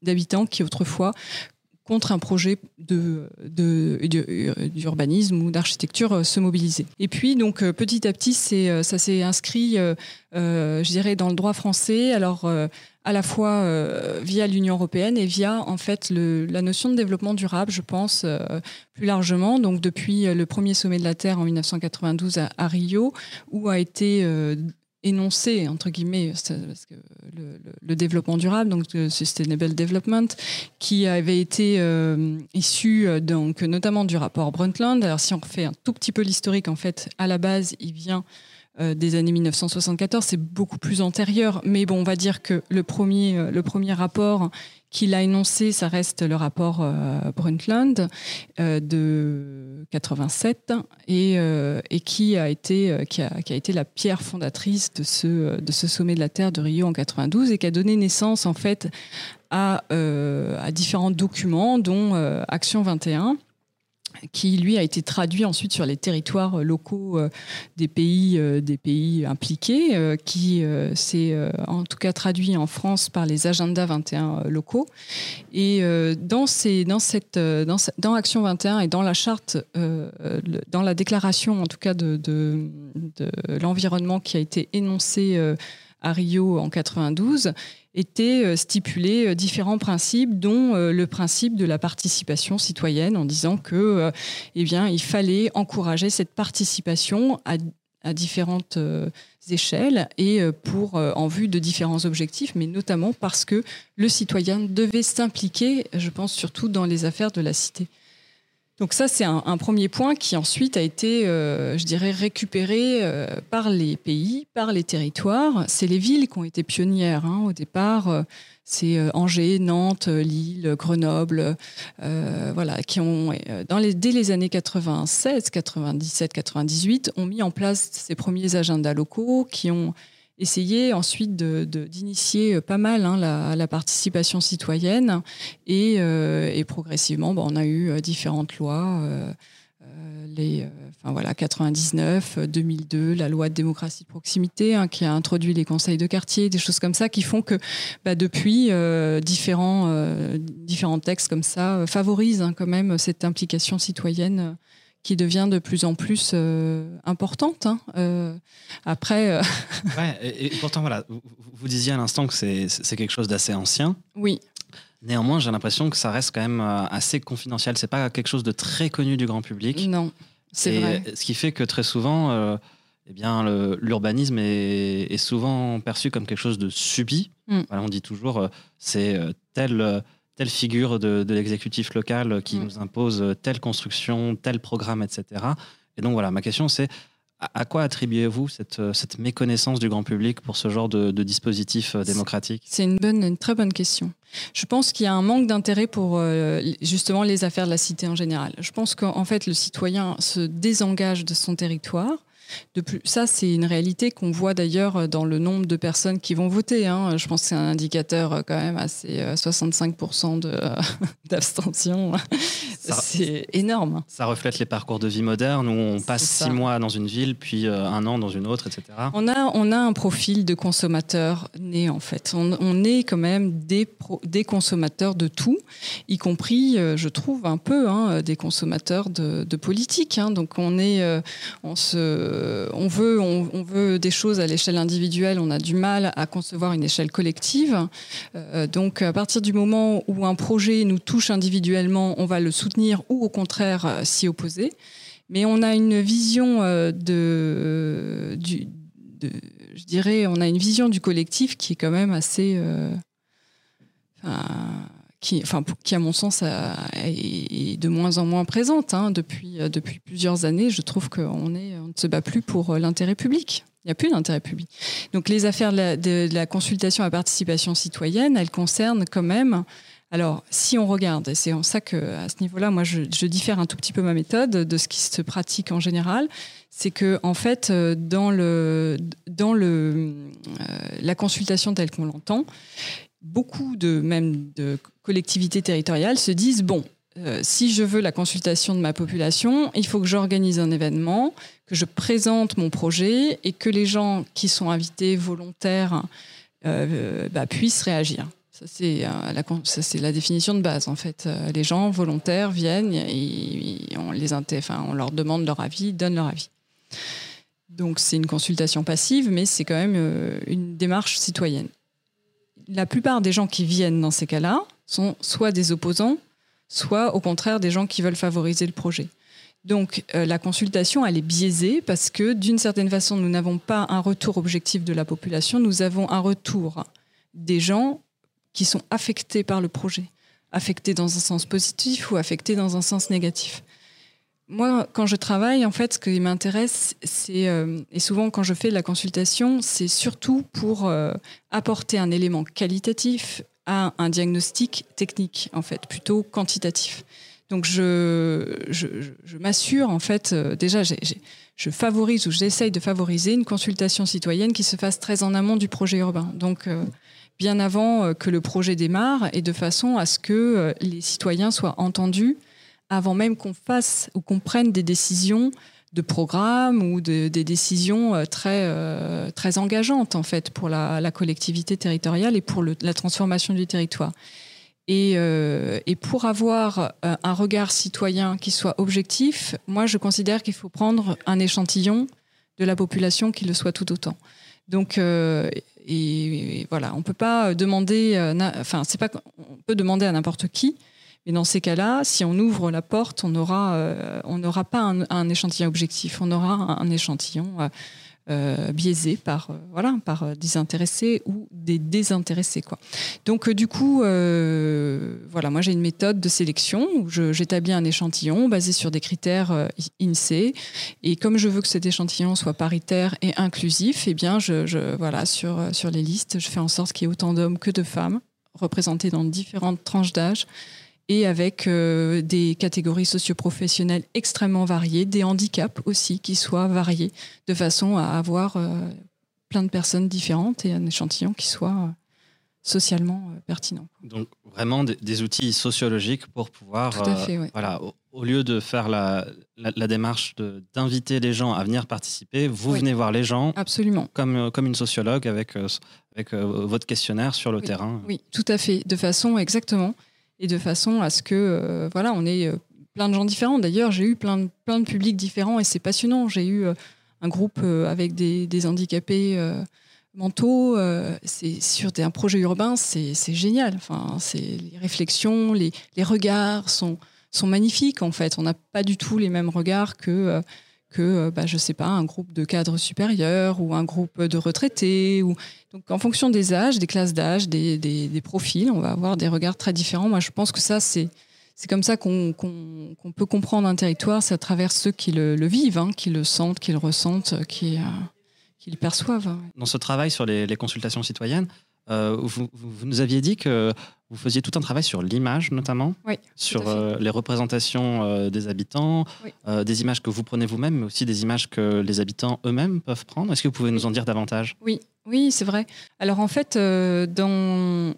d'habitants qui autrefois contre un projet de, d'urbanisme ou d'architecture euh, se mobiliser. Et puis, donc, euh, petit à petit, euh, ça s'est inscrit, je dirais, dans le droit français, alors à la fois via l'Union européenne et via, en fait, la notion de développement durable, je pense, plus largement. Donc, depuis le premier sommet de la Terre en 1992 à, à Rio, où a été énoncé, entre guillemets, le, développement durable, donc le Sustainable Development, qui avait été euh, issu euh, donc, notamment du rapport Brundtland. Alors si on refait un tout petit peu l'historique, en fait, à la base, il vient euh, des années 1974, c'est beaucoup plus antérieur, mais bon, on va dire que le premier, le premier rapport qu'il a énoncé, ça reste le rapport euh, Brundtland euh, de 87 et, euh, et, qui a été qui a, été la pierre fondatrice de ce de ce sommet de la Terre de Rio en 92 et qui a donné naissance en fait à, à différents documents dont Action 21 qui lui a été traduit ensuite sur les territoires locaux euh, des pays, euh, des pays impliqués, euh, qui s'est en tout cas traduit en France par les agendas 21 locaux. Et dans, ces, dans, cette, dans, dans, Action 21 et dans la charte, dans la déclaration en tout cas de, de l'environnement qui a été énoncée à Rio en 92, étaient euh, stipulés euh, différents principes, dont euh, le principe de la participation citoyenne, en disant que, eh il fallait encourager cette participation à, différentes échelles et pour en vue de différents objectifs, mais notamment parce que le citoyen devait s'impliquer, je pense surtout dans les affaires de la cité. Donc ça, c'est un, premier point qui ensuite a été, euh, je dirais, récupéré euh, par les pays, par les territoires. C'est les villes qui ont été pionnières. Hein. Au départ, euh, c'est Angers, Nantes, Lille, Grenoble, voilà, qui ont, dans les, dès les années 96, 97, 98, ont mis en place ces premiers agendas locaux qui ont essayer ensuite d'initier de, pas mal hein, la, participation citoyenne et, euh, et progressivement, bon, on a eu euh, différentes lois. Euh, les, enfin voilà, 99, 2002, la loi de démocratie de proximité hein, qui a introduit les conseils de quartier, des choses comme ça qui font que bah, depuis différents, différents textes comme ça favorisent hein, quand même cette implication citoyenne qui devient de plus en plus euh, importante. Hein. Euh, après. Euh, [LAUGHS] ouais, et, pourtant, voilà, vous, vous, disiez à l'instant que c'est quelque chose d'assez ancien. Oui. Néanmoins, j'ai l'impression que ça reste quand même assez confidentiel. C'est pas quelque chose de très connu du grand public. Non, c'est vrai. Ce qui fait que très souvent, eh bien, l'urbanisme est, souvent perçu comme quelque chose de subi. Mm. on dit toujours, c'est tel telle figure de, l'exécutif local qui mm. nous impose telle construction, tel programme, etc. Et donc voilà, ma question c'est à quoi attribuez-vous cette, cette, méconnaissance du grand public pour ce genre de, dispositif euh, démocratique? C'est une, bonne, une très bonne question. Je pense qu'il y a un manque d'intérêt pour euh, justement les affaires de la cité en général. Je pense qu'en fait le citoyen se désengage de son territoire de plus, ça, c'est une réalité qu'on voit d'ailleurs dans le nombre de personnes qui vont voter. Hein. Je pense que c'est un indicateur euh, quand même assez 65% euh, [LAUGHS] d'abstention. [LAUGHS] c'est énorme. Ça reflète les parcours de vie modernes où on passe six mois dans une ville, puis euh, un an dans une autre, etc. On a, on a un profil de consommateur né en fait. On, est quand même des, des consommateurs de tout, y compris, je trouve, un peu hein, des consommateurs de, politique. Hein. Donc on est, on se euh, on, veut, des choses à l'échelle individuelle, on a du mal à concevoir une échelle collective. Euh, donc à partir du moment où un projet nous touche individuellement, on va le soutenir ou au contraire euh, s'y opposer. Mais on a une vision de, du, je dirais, on a une vision du collectif qui est quand même assez qui, enfin, qui à mon sens est de moins en moins présente hein. depuis, euh, depuis plusieurs années. Je trouve qu'on ne se bat plus pour euh, l'intérêt public. Il n'y a plus d'intérêt public. Donc les affaires de la, consultation à participation citoyenne, elles concernent quand même. Alors, si on regarde, et c'est en ça que à ce niveau-là, moi, je, je, diffère un tout petit peu ma méthode de ce qui se pratique en général, c'est que en fait, euh, dans le dans le la consultation telle qu'on l'entend, beaucoup de même de collectivités territoriales se disent bon, euh, si je veux la consultation de ma population, il faut que j'organise un événement, que je présente mon projet et que les gens qui sont invités volontaires euh, bah, puissent réagir. Ça, c'est euh, la, définition de base, en fait. les gens volontaires viennent et, on, les enfin, on leur demande leur avis, donnent leur avis. Donc, c'est une consultation passive, mais c'est quand même une démarche citoyenne la plupart des gens qui viennent dans ces cas-là sont soit des opposants, soit au contraire des gens qui veulent favoriser le projet. Donc euh, la consultation, elle est biaisée parce que d'une certaine façon, nous n'avons pas un retour objectif de la population, nous avons un retour des gens qui sont affectés par le projet, affectés dans un sens positif ou affectés dans un sens négatif. Moi, quand je travaille, en fait, ce qui m'intéresse, c'est, euh, et souvent quand je fais de la consultation, c'est surtout pour euh, apporter un élément qualitatif à un diagnostic technique, en fait, plutôt quantitatif. Donc, je, je, m'assure, en fait, euh, déjà, je favorise ou j'essaye de favoriser une consultation citoyenne qui se fasse très en amont du projet urbain. Donc, bien avant que le projet démarre et de façon à ce que les citoyens soient entendus avant même qu'on fasse ou qu'on prenne des décisions de programme ou des décisions euh, très, euh, très engageantes en fait pour la, collectivité territoriale et pour la transformation du territoire. Et, euh, pour avoir un regard citoyen qui soit objectif, moi je considère qu'il faut prendre un échantillon de la population qui le soit tout autant. Donc, et, voilà, on peut pas demander, enfin c'est pas, on peut demander à n'importe qui, et dans ces cas-là, si on ouvre la porte, on n'aura euh, n'aura pas un, échantillon objectif, on aura un, échantillon euh, euh, biaisé par voilà par des intéressés ou des désintéressés. Donc du coup voilà moi j'ai une méthode de sélection où j'établis un échantillon basé sur des critères INSEE et comme je veux que cet échantillon soit paritaire et inclusif eh bien je, voilà sur sur les listes je fais en sorte qu'il y ait autant d'hommes que de femmes représentés dans différentes tranches d'âge et avec euh, des catégories socioprofessionnelles extrêmement variées, des handicaps aussi qui soient variés, de façon à avoir euh, plein de personnes différentes et un échantillon qui soit euh, socialement pertinent. Donc vraiment des, outils sociologiques pour pouvoir, Tout à fait, voilà, au, lieu de faire la, la, démarche d'inviter les gens à venir participer, vous venez voir les gens, absolument, comme comme une sociologue avec avec votre questionnaire sur le terrain. Oui, tout à fait, de façon exactement et de façon à ce que euh, voilà, on ait euh, plein de gens différents. D'ailleurs, j'ai eu plein de, plein de publics différents et c'est passionnant. J'ai eu euh, un groupe avec des, des handicapés mentaux, c'est sur un projet urbain, c'est génial. Enfin, les réflexions, les, les, regards sont, sont magnifiques en fait. On n'a pas du tout les mêmes regards que que, bah, je sais pas, un groupe de cadres supérieurs ou un groupe de retraités. Ou... Donc, en fonction des âges, des classes d'âge, des, des, profils, on va avoir des regards très différents. Moi, je pense que ça, c'est c'est comme ça qu'on peut comprendre un territoire, c'est à travers ceux qui le, vivent, hein, qui le sentent, qui le ressentent, qui, euh, qui le perçoivent. Dans ce travail sur les, consultations citoyennes, euh, vous, nous aviez dit que vous faisiez tout un travail sur l'image notamment, oui, sur euh, les représentations des habitants, des images que vous prenez vous-même, mais aussi des images que les habitants eux-mêmes peuvent prendre. Est-ce que vous pouvez nous en dire davantage? Oui, oui, c'est vrai. Alors en fait, dans,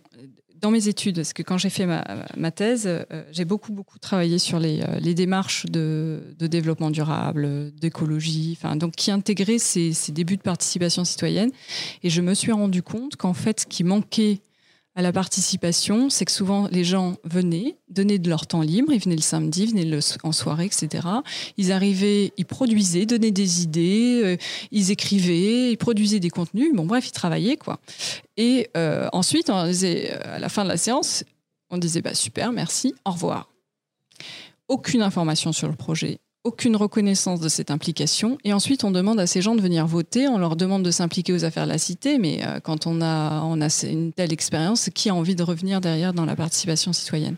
dans mes études, parce que quand j'ai fait ma, thèse, euh, j'ai beaucoup, beaucoup travaillé sur les, euh, démarches de, développement durable, d'écologie, donc qui intégraient ces, ces, débuts de participation citoyenne. Et je me suis rendu compte qu'en fait, ce qui manquait à la participation, c'est que souvent les gens venaient, donnaient de leur temps libre, ils venaient le samedi, venaient le, en soirée, etc. Ils arrivaient, ils produisaient, donnaient des idées, euh, ils écrivaient, ils produisaient des contenus, bon bref, ils travaillaient quoi. Et euh, ensuite, euh, à la fin de la séance, on disait bah, super, merci, au revoir. Aucune information sur le projet, aucune reconnaissance de cette implication. Et ensuite, on demande à ces gens de venir voter, on leur demande de s'impliquer aux affaires de la cité, mais euh, quand on a, une telle expérience, qui a envie de revenir derrière dans la participation citoyenne?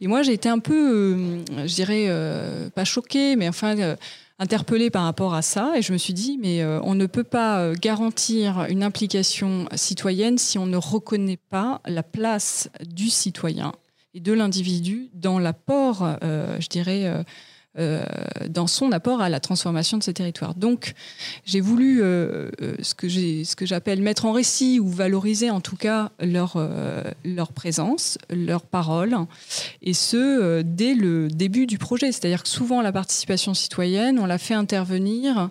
Et moi, j'ai été un peu, euh, je dirais, euh, pas choquée, mais enfin interpellée par rapport à ça, et je me suis dit, mais on ne peut pas garantir une implication citoyenne si on ne reconnaît pas la place du citoyen et de l'individu dans l'apport, je dirais, euh, dans son apport à la transformation de ce territoire. Donc, j'ai voulu euh, euh, ce que ce que j'appelle mettre en récit ou valoriser en tout cas leur leur présence, leur parole, et ce dès le début du projet. C'est-à-dire que souvent la participation citoyenne, on la fait intervenir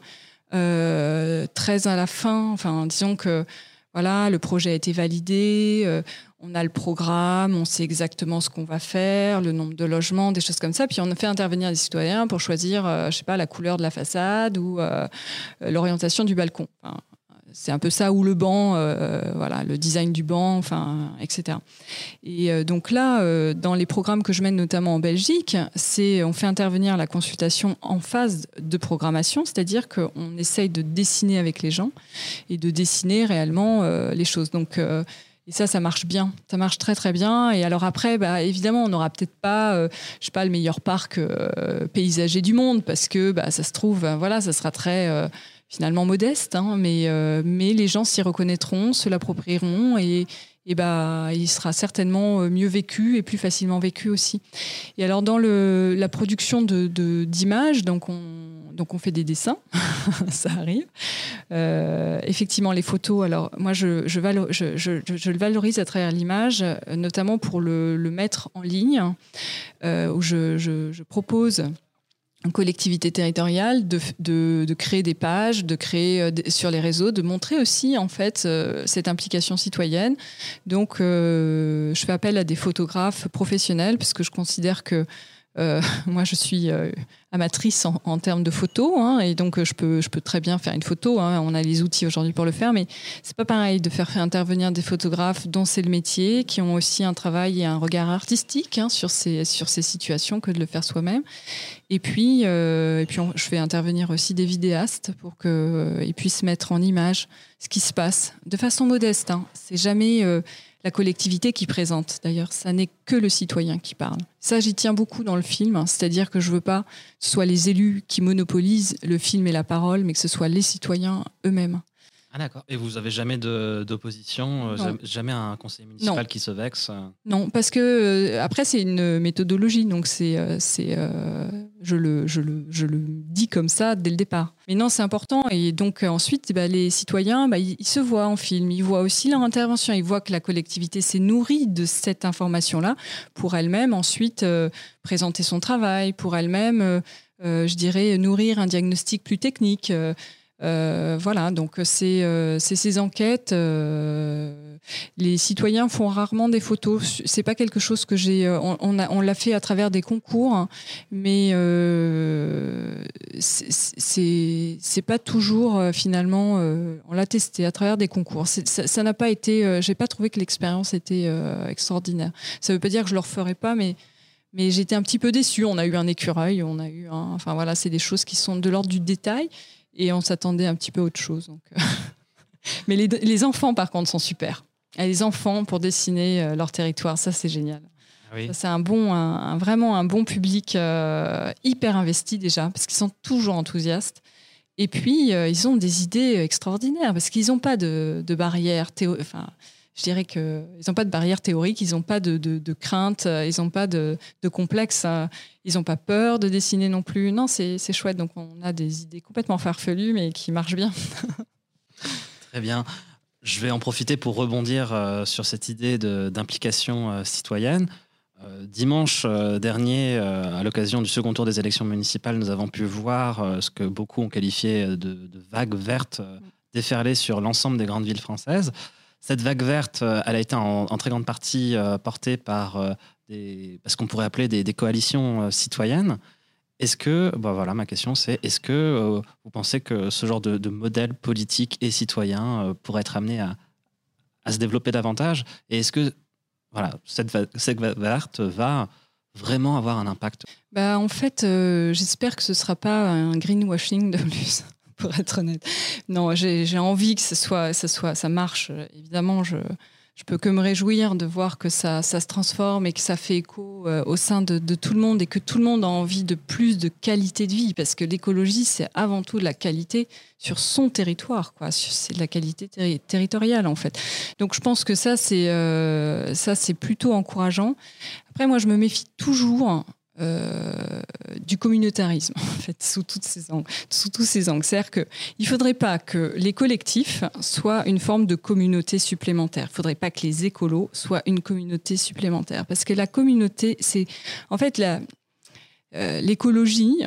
très à la fin. Enfin, disons que voilà, le projet a été validé, on a le programme, on sait exactement ce qu'on va faire, le nombre de logements, des choses comme ça. Puis on fait intervenir des citoyens pour choisir, euh, je sais pas, la couleur de la façade ou euh, l'orientation du balcon. C'est un peu ça ou le banc, euh, voilà, le design du banc, enfin, etc. Et donc là, dans les programmes que je mène notamment en Belgique, c'est on fait intervenir la consultation en phase de programmation, c'est-à-dire qu'on essaye de dessiner avec les gens et de dessiner réellement les choses. Donc et ça, ça marche bien. Ça marche très très bien. Et alors après, bah, évidemment, on n'aura peut-être pas, euh, je sais pas, le meilleur parc euh, paysager du monde parce que bah, ça se trouve, euh, voilà, ça sera très finalement modeste, hein, mais, mais les gens s'y reconnaîtront, se l'approprieront et, et bah, il sera certainement mieux vécu et plus facilement vécu aussi. Et alors dans le, la production d'images, de, d'images, donc on donc on fait des dessins, [LAUGHS] ça arrive. Euh, effectivement, les photos, alors moi je, je, le valorise à travers l'image, notamment pour le, mettre en ligne, euh, où je, propose une collectivité territoriale de, créer des pages, de créer euh, sur les réseaux, de montrer aussi en fait cette implication citoyenne. Donc je fais appel à des photographes professionnels parce que je considère que euh, [LAUGHS] moi, je suis euh, amatrice en, termes de photos, hein, et donc euh, je peux, très bien faire une photo. Hein, on a les outils aujourd'hui pour le faire, mais c'est pas pareil de faire intervenir des photographes dont c'est le métier, qui ont aussi un travail et un regard artistique hein, sur ces situations que de le faire soi-même. Et puis, et puis je fais intervenir aussi des vidéastes pour qu'ils puissent mettre en image ce qui se passe de façon modeste. C'est jamais la collectivité qui présente. D'ailleurs, ça n'est que le citoyen qui parle. Ça, j'y tiens beaucoup dans le film, hein. c'est-à-dire que je veux pas que ce soit les élus qui monopolisent le film et la parole, mais que ce soit les citoyens eux-mêmes. Ah d'accord. Et vous avez jamais d'opposition, euh, jamais un conseiller municipal qui se vexe euh Non, parce que euh, après c'est une méthodologie, donc c'est c'est je le je le je le dis comme ça dès le départ. Mais non, c'est important et donc ensuite bah, les citoyens bah, ils, se voient en film, ils voient aussi leur intervention, ils voient que la collectivité s'est nourrie de cette information là pour elle-même ensuite présenter son travail, pour elle-même je dirais nourrir un diagnostic plus technique. Voilà, donc c'est ces enquêtes. les citoyens font rarement des photos. C'est pas quelque chose que j'ai. On, on l'a fait à travers des concours, hein, mais c'est pas toujours finalement. on l'a testé à travers des concours. Ça n'a pas été. j'ai pas trouvé que l'expérience était extraordinaire. Ça veut pas dire que je le referai pas, mais mais j'étais un petit peu déçue. On a eu un écureuil, on a eu un... Enfin voilà, c'est des choses qui sont de l'ordre du détail et on s'attendait un petit peu à autre chose. Donc, euh. [LAUGHS] Mais les, les, enfants, par contre, sont super. Et les enfants pour dessiner euh, leur territoire, ça c'est génial. Ah c'est un bon, un, vraiment un bon public euh, hyper investi déjà, parce qu'ils sont toujours enthousiastes. Et puis, ils ont des idées extraordinaires, parce qu'ils n'ont pas de, de barrières enfin, je dirais qu'ils n'ont pas de barrière théorique, ils n'ont pas de, de, crainte, ils n'ont pas de, de complexe, ils n'ont pas peur de dessiner non plus. Non, c'est chouette. Donc on a des idées complètement farfelues, mais qui marchent bien. [LAUGHS] Très bien. Je vais en profiter pour rebondir euh, sur cette idée d'implication euh, citoyenne. Euh, dimanche dernier, à l'occasion du second tour des élections municipales, nous avons pu voir ce que beaucoup ont qualifié de, de vague verte déferler sur l'ensemble des grandes villes françaises. Cette vague verte, euh, elle a été en, très grande partie euh, portée par euh, des, ce qu'on pourrait appeler des, coalitions citoyennes. Est-ce que, bah voilà, ma question c'est, est-ce que vous pensez que ce genre de, modèle politique et citoyen pourrait être amené à, se développer davantage? Et est-ce que voilà, cette, cette vague verte va vraiment avoir un impact? Bah, En fait, j'espère que ce ne sera pas un greenwashing de plus pour être honnête. Non, j'ai envie que ce soit, ça, soit, ça marche. Évidemment, je, je peux que me réjouir de voir que ça, ça se transforme et que ça fait écho euh, au sein de, tout le monde et que tout le monde a envie de plus de qualité de vie parce que l'écologie c'est avant tout de la qualité sur son territoire quoi c'est de la qualité territoriale en fait donc je pense que ça c'est euh, ça c'est plutôt encourageant après moi je me méfie toujours euh, du communautarisme, [LAUGHS] en fait, sous, tous ces angles. C'est-à-dire qu'il ne faudrait pas que les collectifs soient une forme de communauté supplémentaire. Il ne faudrait pas que les écolos soient une communauté supplémentaire. Parce que la communauté, c'est. En fait, euh, l'écologie,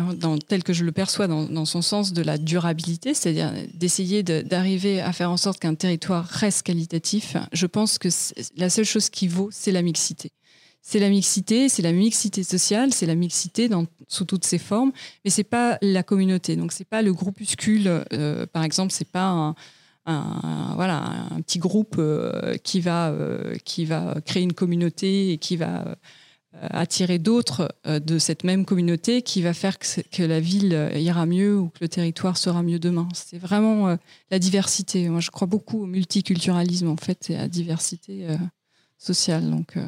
telle que je le perçois dans, son sens de la durabilité, c'est-à-dire d'essayer d'arriver à faire en sorte qu'un territoire reste qualitatif, je pense que la seule chose qui vaut, c'est la mixité c'est la mixité, c'est la mixité sociale, c'est la mixité sous toutes ses formes, mais c'est pas la communauté. Donc c'est pas le groupuscule, euh, par exemple, c'est pas un, voilà un petit groupe euh, qui va euh, qui va créer une communauté et qui va attirer d'autres de cette même communauté qui va faire que, que, la ville ira mieux ou que le territoire sera mieux demain. C'est vraiment la diversité. Moi, je crois beaucoup au multiculturalisme en fait et à la diversité sociale. Donc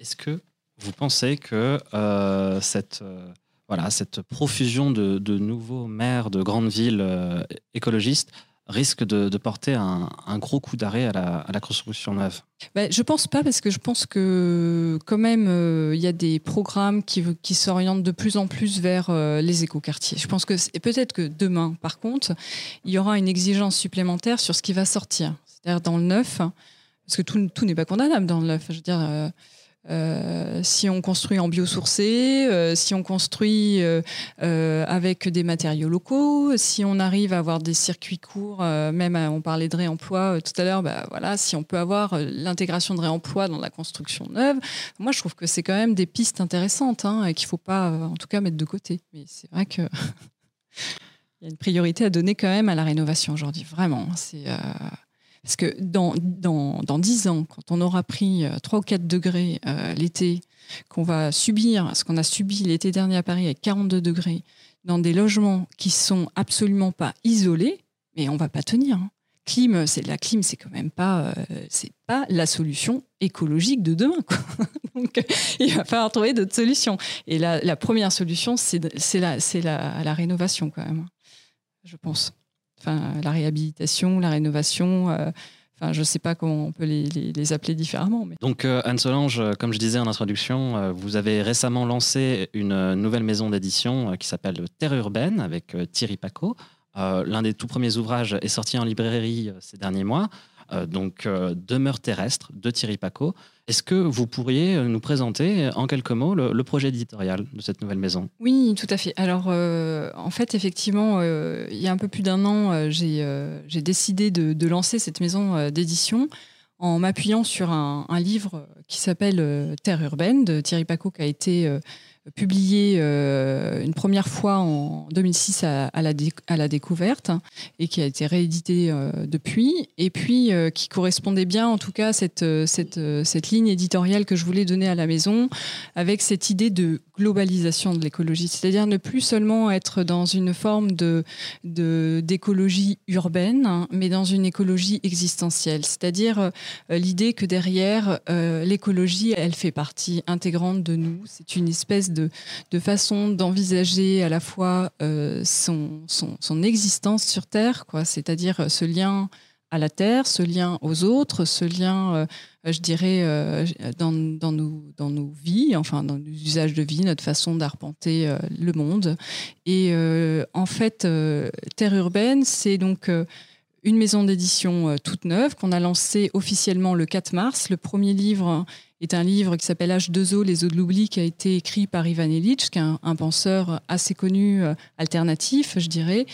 est-ce que vous pensez que euh, cette, euh, voilà, cette profusion de, nouveaux maires de grandes villes euh, écologistes risque de, porter un, gros coup d'arrêt à la, construction neuve? Ben, Je pense pas, parce que je pense que quand même, il y a des programmes qui, qui s'orientent de plus en plus vers les écoquartiers. Je pense que peut-être que demain, par contre, il y aura une exigence supplémentaire sur ce qui va sortir. C'est-à-dire dans le neuf, parce que tout, tout n'est pas condamnable dans le neuf. Je veux dire si on construit en biosourcé, euh, si on construit euh, avec des matériaux locaux, si on arrive à avoir des circuits courts, même on parlait de réemploi tout à l'heure, bah, voilà, si on peut avoir l'intégration de réemploi dans la construction neuve, moi je trouve que c'est quand même des pistes intéressantes hein, et qu'il ne faut pas en tout cas mettre de côté. Mais c'est vrai que [LAUGHS] il y a une priorité à donner quand même à la rénovation aujourd'hui, vraiment. C'est parce que dans, dans, dans 10 ans, quand on aura pris 3 euh, ou 4 degrés euh, l'été, qu'on va subir ce qu'on a subi l'été dernier à Paris avec 42 degrés, dans des logements qui sont absolument pas isolés, mais on va pas tenir. Hein. Clim, c'est la clim, c'est quand même pas, euh, c'est pas la solution écologique de demain. Quoi. [LAUGHS] Donc, il va falloir trouver d'autres solutions. Et la, la première solution, c'est la, la, la rénovation quand même, je pense la réhabilitation, la rénovation. Euh, je ne sais pas comment on peut les, appeler différemment. Donc, euh, Anne Solange, euh, comme je disais en introduction, vous avez récemment lancé une nouvelle maison d'édition qui s'appelle Terre urbaine avec Thierry Paco. L'un des tout premiers ouvrages est sorti en librairie ces derniers mois. Donc Demeure terrestre de Thierry Paco. Est-ce que vous pourriez nous présenter en quelques mots le, projet éditorial de cette nouvelle maison? Oui, tout à fait. Alors, en fait, effectivement, il y a un peu plus d'un an, j'ai décidé de, de, lancer cette maison d'édition en m'appuyant sur un, un, livre qui s'appelle Terre urbaine de Thierry Paco, qui a été publié euh, une première fois en 2006 à, la, à la, découverte et qui a été réédité euh, depuis, et puis euh, qui correspondait bien en tout cas cette, cette, cette, ligne éditoriale que je voulais donner à la maison, avec cette idée de globalisation de l'écologie, c'est-à-dire ne plus seulement être dans une forme de, d'écologie urbaine, hein, mais dans une écologie existentielle, c'est-à-dire l'idée que derrière l'écologie, elle fait partie intégrante de nous, c'est une espèce de, façon d'envisager à la fois euh, son, son, existence sur Terre, quoi, c'est-à-dire euh, ce lien à la Terre, ce lien aux autres, ce lien, euh, je dirais, dans, dans, nos, dans nos vies, enfin dans nos usages de vie, notre façon d'arpenter le monde. Et en fait, Terre urbaine, c'est donc une maison d'édition toute neuve qu'on a lancée officiellement le 4 mars. Le premier livre est un livre qui s'appelle H2O, les eaux de l'oubli, qui a été écrit par Ivan Illich, qui est un, penseur assez connu, euh, alternatif, je dirais,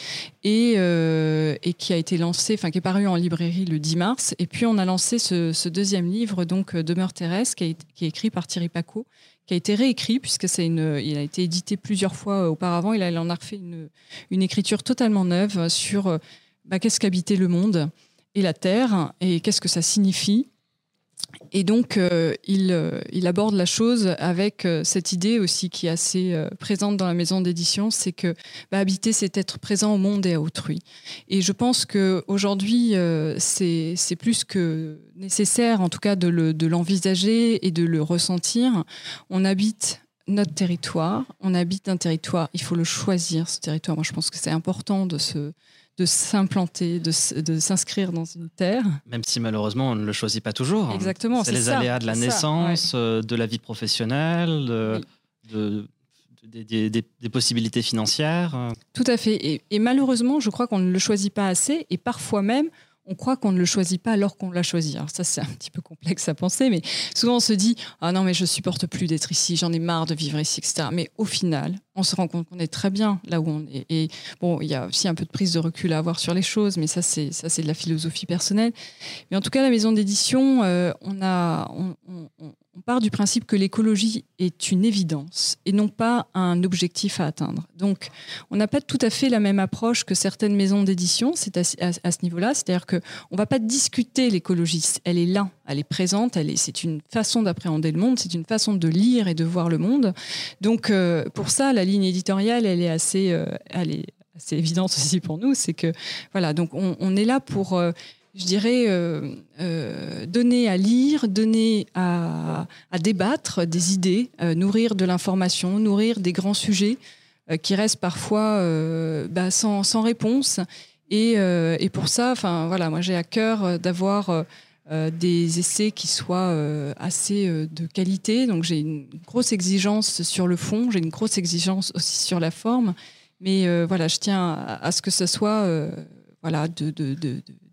et, euh, et, qui a été lancé, enfin qui est paru en librairie le 10 mars. Et puis on a lancé ce, deuxième livre, donc euh, Demeure terrestre, qui, qui, est écrit par Thierry Paco, qui a été réécrit puisque c'est une, il a été édité plusieurs fois auparavant. Il, en a refait une, une écriture totalement neuve sur bah, qu'est-ce qu'habiter le monde et la Terre et qu'est-ce que ça signifie et donc, euh, il, euh, il, aborde la chose avec euh, cette idée aussi qui est assez présente dans la maison d'édition, c'est que bah, habiter, c'est être présent au monde et à autrui. Et je pense qu'aujourd'hui, c'est plus que nécessaire, en tout cas, de l'envisager et de le ressentir. On habite notre territoire, on habite un territoire, il faut le choisir, ce territoire. Moi, je pense que c'est important de se de s'implanter, de, s'inscrire dans une terre. Même si malheureusement on ne le choisit pas toujours. Exactement. C'est les aléas de la naissance, euh, de la vie professionnelle, de, des, possibilités financières. Tout à fait. Et, et malheureusement, je crois qu'on ne le choisit pas assez. Et parfois même, on croit qu'on ne le choisit pas alors qu'on l'a choisi. Alors ça, c'est un petit peu complexe à penser, mais souvent on se dit ah non mais je supporte plus d'être ici, j'en ai marre de vivre ici, etc. Mais au final, on se rend compte qu'on est très bien là où on est. Et bon, il y a aussi un peu de prise de recul à avoir sur les choses, mais ça c'est ça c'est de la philosophie personnelle. Mais en tout cas, la maison d'édition, euh, on a part du principe que l'écologie est une évidence et non pas un objectif à atteindre. Donc, on n'a pas tout à fait la même approche que certaines maisons d'édition c'est à, ce niveau-là. C'est-à-dire qu'on ne va pas discuter l'écologie. Elle est là, elle est présente, elle est, c'est une façon d'appréhender le monde, c'est une façon de lire et de voir le monde. Donc, euh, pour ça, la ligne éditoriale, elle est assez, euh, assez évidente aussi pour nous. C'est que, voilà, donc on, est là pour. Euh, je dirais, euh, euh, donner à lire, donner à, débattre des idées, euh, nourrir de l'information, nourrir des grands sujets qui restent parfois bah, sans, réponse. Et, pour ça, voilà, moi j'ai à cœur d'avoir des essais qui soient assez de qualité. Donc j'ai une grosse exigence sur le fond, j'ai une grosse exigence aussi sur la forme. Mais voilà, je tiens à, ce que ce soit voilà, de,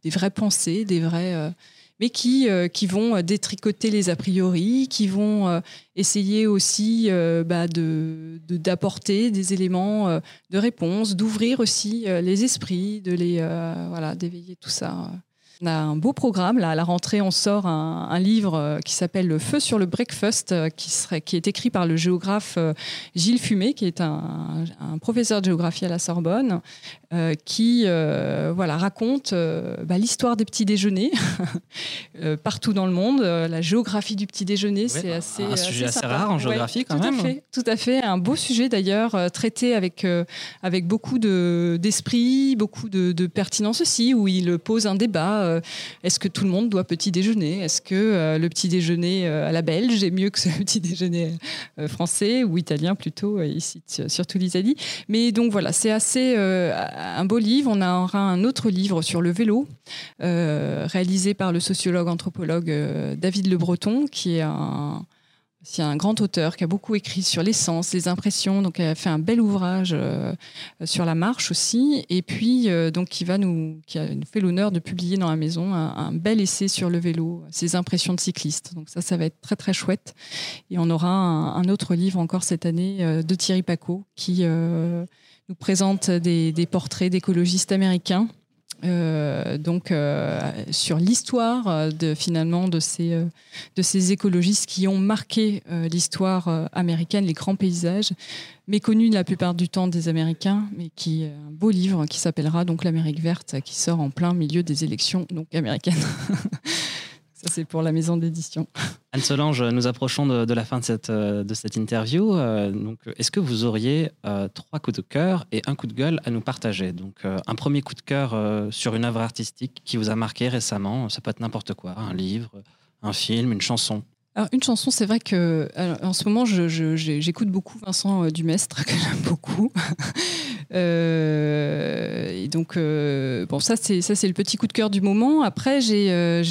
des vraies pensées, des vrais, euh, mais qui, euh, qui vont détricoter les a priori, qui vont euh, essayer aussi bah, de, d'apporter des éléments de réponse, d'ouvrir aussi les esprits, de les voilà, d'éveiller tout ça. On a un beau programme. Là, à la rentrée, on sort un, livre euh, qui s'appelle Le feu sur le breakfast, euh, qui, serait, qui est écrit par le géographe euh, Gilles Fumé, qui est un, professeur de géographie à la Sorbonne, qui voilà, raconte bah, l'histoire des petits déjeuners [LAUGHS] partout dans le monde. la géographie du petit déjeuner, c'est bah, assez. Un sujet assez rare en géographie, quand même. À fait, tout à fait. Un beau sujet d'ailleurs, traité avec, avec beaucoup d'esprit, beaucoup de, de pertinence aussi, où il pose un débat euh, est-ce que tout le monde doit petit déjeuner? Est-ce que euh, le petit déjeuner euh, à la belge est mieux que le [LAUGHS] petit déjeuner français ou italien plutôt ici surtout l'Italie Mais donc voilà, c'est assez un beau livre. On aura un autre livre sur le vélo réalisé par le sociologue anthropologue David Le Breton, qui est un C'est un grand auteur qui a beaucoup écrit sur l'essence, les impressions, donc elle a fait un bel ouvrage euh, sur la marche aussi, et puis euh, donc qui va nous, qui a fait l'honneur de publier dans la maison un, bel essai sur le vélo, ses impressions de cycliste. Donc ça, ça va être très très chouette. Et on aura un, autre livre encore cette année euh, de Thierry Paco qui nous présente des, des portraits d'écologistes américains euh, donc euh, sur l'histoire euh, de finalement de ces de ces écologistes qui ont marqué l'histoire américaine, les grands paysages, méconnus la plupart du temps des Américains, mais qui un beau livre qui s'appellera donc l'Amérique verte, qui sort en plein milieu des élections donc américaines. [LAUGHS] Ça, c'est pour la maison d'édition. Anne Solange, nous approchons de, la fin de cette, euh, de cette interview. Euh, donc, est-ce que vous auriez euh, trois coups de cœur et un coup de gueule à nous partager? Donc, un premier coup de cœur sur une œuvre artistique qui vous a marqué récemment. Ça peut être n'importe quoi, un livre, un film, une chanson. Alors, une chanson, c'est vrai que en ce moment, j'écoute beaucoup Vincent Dumestre, que j'aime beaucoup. [LAUGHS] Euh, et donc, euh, bon, ça, c'est ça, c'est le petit coup de cœur du moment. Après, j'ai, euh,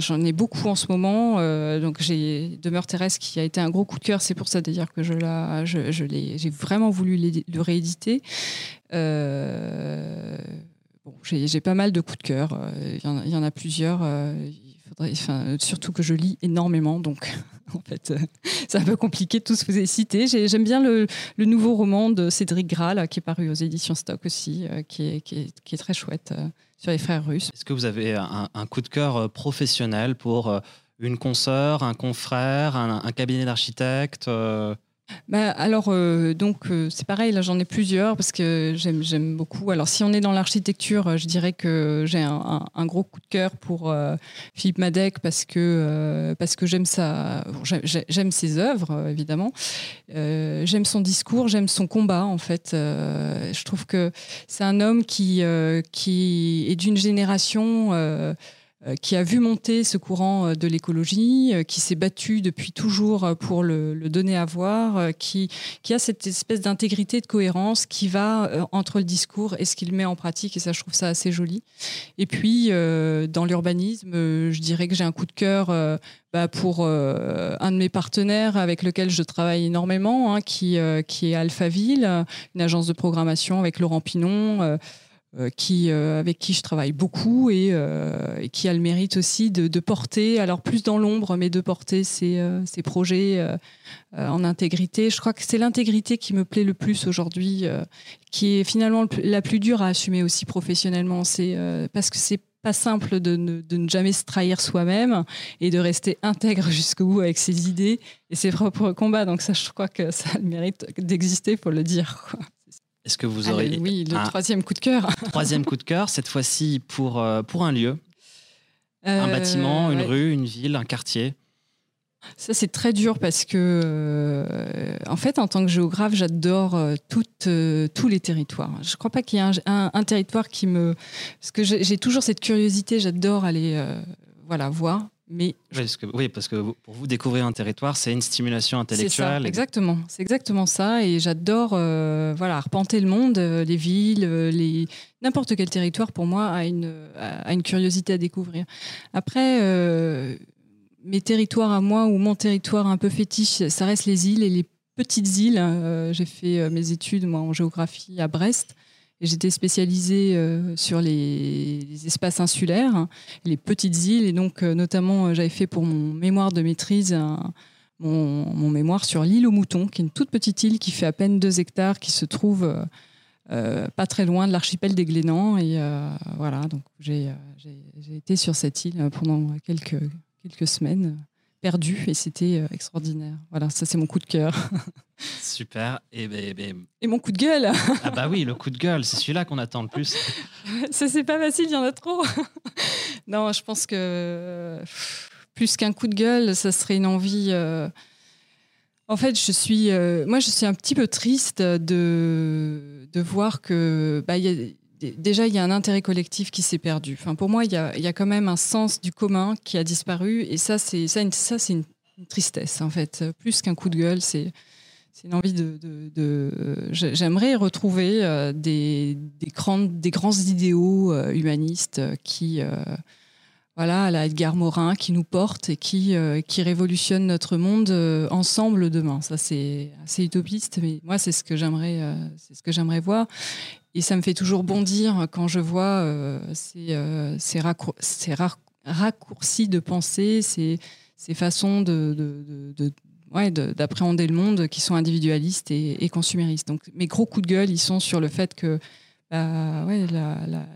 j'en ai beaucoup en ce moment. donc, j'ai Demeure terrestre qui a été un gros coup de cœur. C'est pour ça d'ailleurs que je j'ai vraiment voulu le rééditer. bon, j'ai, j'ai pas mal de coups de cœur. Il y, en a plusieurs surtout que je lis énormément, donc [LAUGHS] en fait, euh, c'est un peu compliqué de tous vous les citer. J'aime bien le, nouveau roman de Cédric Graal, qui est paru aux éditions Stock aussi, euh, qui, est, très chouette, euh, sur les frères russes. Est-ce que vous avez un, coup de cœur professionnel pour une consoeur, un confrère, un, un cabinet d'architectes bah, alors, euh, donc, euh, c'est pareil, là j'en ai plusieurs parce que j'aime beaucoup. Alors, si on est dans l'architecture, euh, je dirais que j'ai un, gros coup de cœur pour Philippe Madec parce que, parce que j'aime j'aime ses œuvres, évidemment. j'aime son discours, j'aime son combat, en fait. je trouve que c'est un homme qui, qui est d'une génération qui a vu monter ce courant euh, de l'écologie, euh, qui s'est battu depuis toujours pour le, donner à voir, qui, qui a cette espèce d'intégrité, de cohérence qui va entre le discours et ce qu'il met en pratique. Et ça, je trouve ça assez joli. Et puis, dans l'urbanisme, je dirais que j'ai un coup de cœur bah, pour un de mes partenaires avec lequel je travaille énormément, hein, qui, qui est Alphaville, une agence de programmation avec Laurent Pinon. Euh, qui, euh, avec qui je travaille beaucoup euh, et, qui a le mérite aussi de, porter, alors plus dans l'ombre, mais de porter ces, projets en intégrité. Je crois que c'est l'intégrité qui me plaît le plus aujourd'hui, qui est finalement la plus dure à assumer aussi professionnellement. C'est parce que c'est pas simple de ne, de ne, jamais se trahir soi-même et de rester intègre jusqu'au bout avec ses idées et ses propres combats. Donc ça, je crois que ça a le mérite d'exister, faut le dire. Quoi. Est-ce que vous aurez. oui, le troisième coup de cœur. [LAUGHS] troisième coup de cœur, cette fois-ci pour, euh, pour un lieu Un euh, bâtiment, une rue, une ville, un quartier ça, c'est très dur parce que, euh, en fait, en tant que géographe, j'adore tous les territoires. Je ne crois pas qu'il y ait un, un, territoire qui me. Parce que j'ai toujours cette curiosité, j'adore aller voilà, voir. Mais oui, parce, que, pour vous, découvrir un territoire, c'est une stimulation intellectuelle. Ça, exactement, c'est exactement ça. Et j'adore euh, voilà, arpenter le monde, euh, les villes, euh, les... n'importe quel territoire, pour moi, a une, a une curiosité à découvrir. Après, mes territoires à moi, ou mon territoire un peu fétiche, ça reste les îles et les petites îles. J'ai fait mes études moi, en géographie à Brest. J'étais spécialisée euh, sur les, espaces insulaires, les petites îles, et donc euh, notamment euh, j'avais fait pour mon mémoire de maîtrise mon, mémoire sur l'île aux moutons, qui est une toute petite île qui fait à peine 2 hectares, qui se trouve pas très loin de l'archipel des Glénans. Et voilà, donc j'ai été sur cette île pendant quelques semaines perdu et c'était euh, extraordinaire. Voilà, ça c'est mon coup de cœur. [LAUGHS] Super. Et, ben, ben, et, mon coup de gueule. ah bah oui, le coup de gueule, c'est celui-là qu'on attend le plus. [LAUGHS] ça c'est pas facile, il y en a trop. [LAUGHS] non, je pense que plus qu'un coup de gueule, ça serait une envie. Euh, en fait, je suis, euh, moi, je suis un petit peu triste de, de voir que bah, y a déjà, il y a un intérêt collectif qui s'est perdu. Pour moi, il y, a, quand même un sens du commun qui a disparu. Et ça, c'est ça, c'est une, tristesse, en fait. Plus qu'un coup de gueule, c'est une envie de. J'aimerais retrouver euh, des, des, grands, des grands idéaux euh, humanistes qui. Euh, voilà, la Edgar Morin qui nous porte et qui, qui révolutionne notre monde ensemble demain. Ça, c'est assez utopiste, mais moi, c'est ce que j'aimerais, c'est ce que j'aimerais voir. Et ça me fait toujours bondir quand je vois ces, ces, raccourcis de pensée, ces, façons d'appréhender le monde qui sont individualistes et, consuméristes. Donc mes gros coups de gueule, ils sont sur le fait que bah,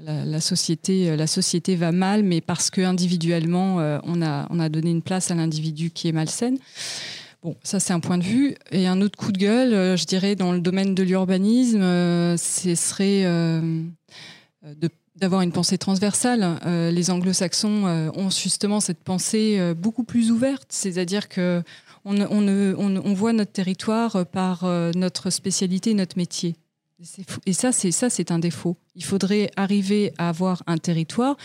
la, société, va mal, mais parce que individuellement, euh, on, a, on a donné une place à l'individu qui est malsaine. Bon, ça c'est un point de vue. Et un autre coup de gueule, euh, je dirais, dans le domaine de l'urbanisme, euh, ce serait de d'avoir une pensée transversale. les anglo-saxons ont justement cette pensée beaucoup plus ouverte, c'est-à-dire que on, voit notre territoire par euh, notre spécialité, notre métier. Et ça, c'est ça, c'est un défaut. Il faudrait arriver à avoir un territoire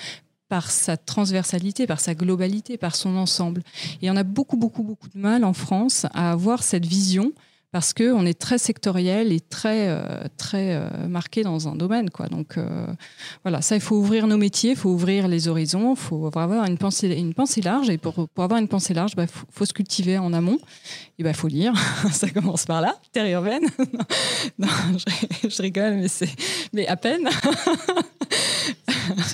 par sa transversalité, par sa globalité, par son ensemble. Et on a beaucoup, beaucoup, beaucoup de mal en France à avoir cette vision parce qu'on est très sectoriel et très, euh, très euh, marqué dans un domaine. Quoi. Donc euh, voilà, ça, il faut ouvrir nos métiers, il faut ouvrir les horizons, il faut avoir une pensée, une pensée large. Et pour, pour avoir une pensée large, il bah, faut, se cultiver en amont. Il bah, faut lire, [LAUGHS] ça commence par là, terre urbaine. [LAUGHS] non, je, rigole, mais, c'est, mais à peine.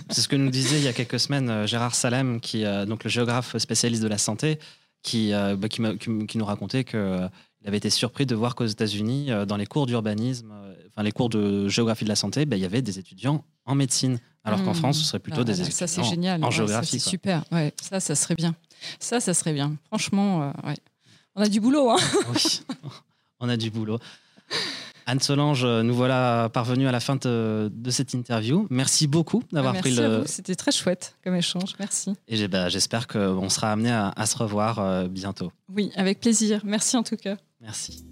c'est ce que nous disait il y a quelques semaines Gérard Salem, qui, donc le géographe spécialiste de la santé, qui, bah, qui, nous racontait que il avait été surpris de voir qu'aux États-Unis, euh, dans les cours d'urbanisme, euh, enfin les cours de géographie de la santé, ben, il y avait des étudiants en médecine, alors qu'en mmh. France, ce serait plutôt bah, des étudiants ça, c'est génial. en géographie. C'est super. Ouais, ça, ça serait bien. Ça, ça serait bien. Franchement, euh, ouais. on a du boulot. Hein oui, [LAUGHS] on a du boulot. Anne Solange, nous voilà parvenus à la fin de, cette interview. Merci beaucoup d'avoir ah, pris le. C'était très chouette comme échange. Merci. Et bah, j'espère qu'on sera amené à, se revoir bientôt. Oui, avec plaisir. Merci en tout cas. Merci.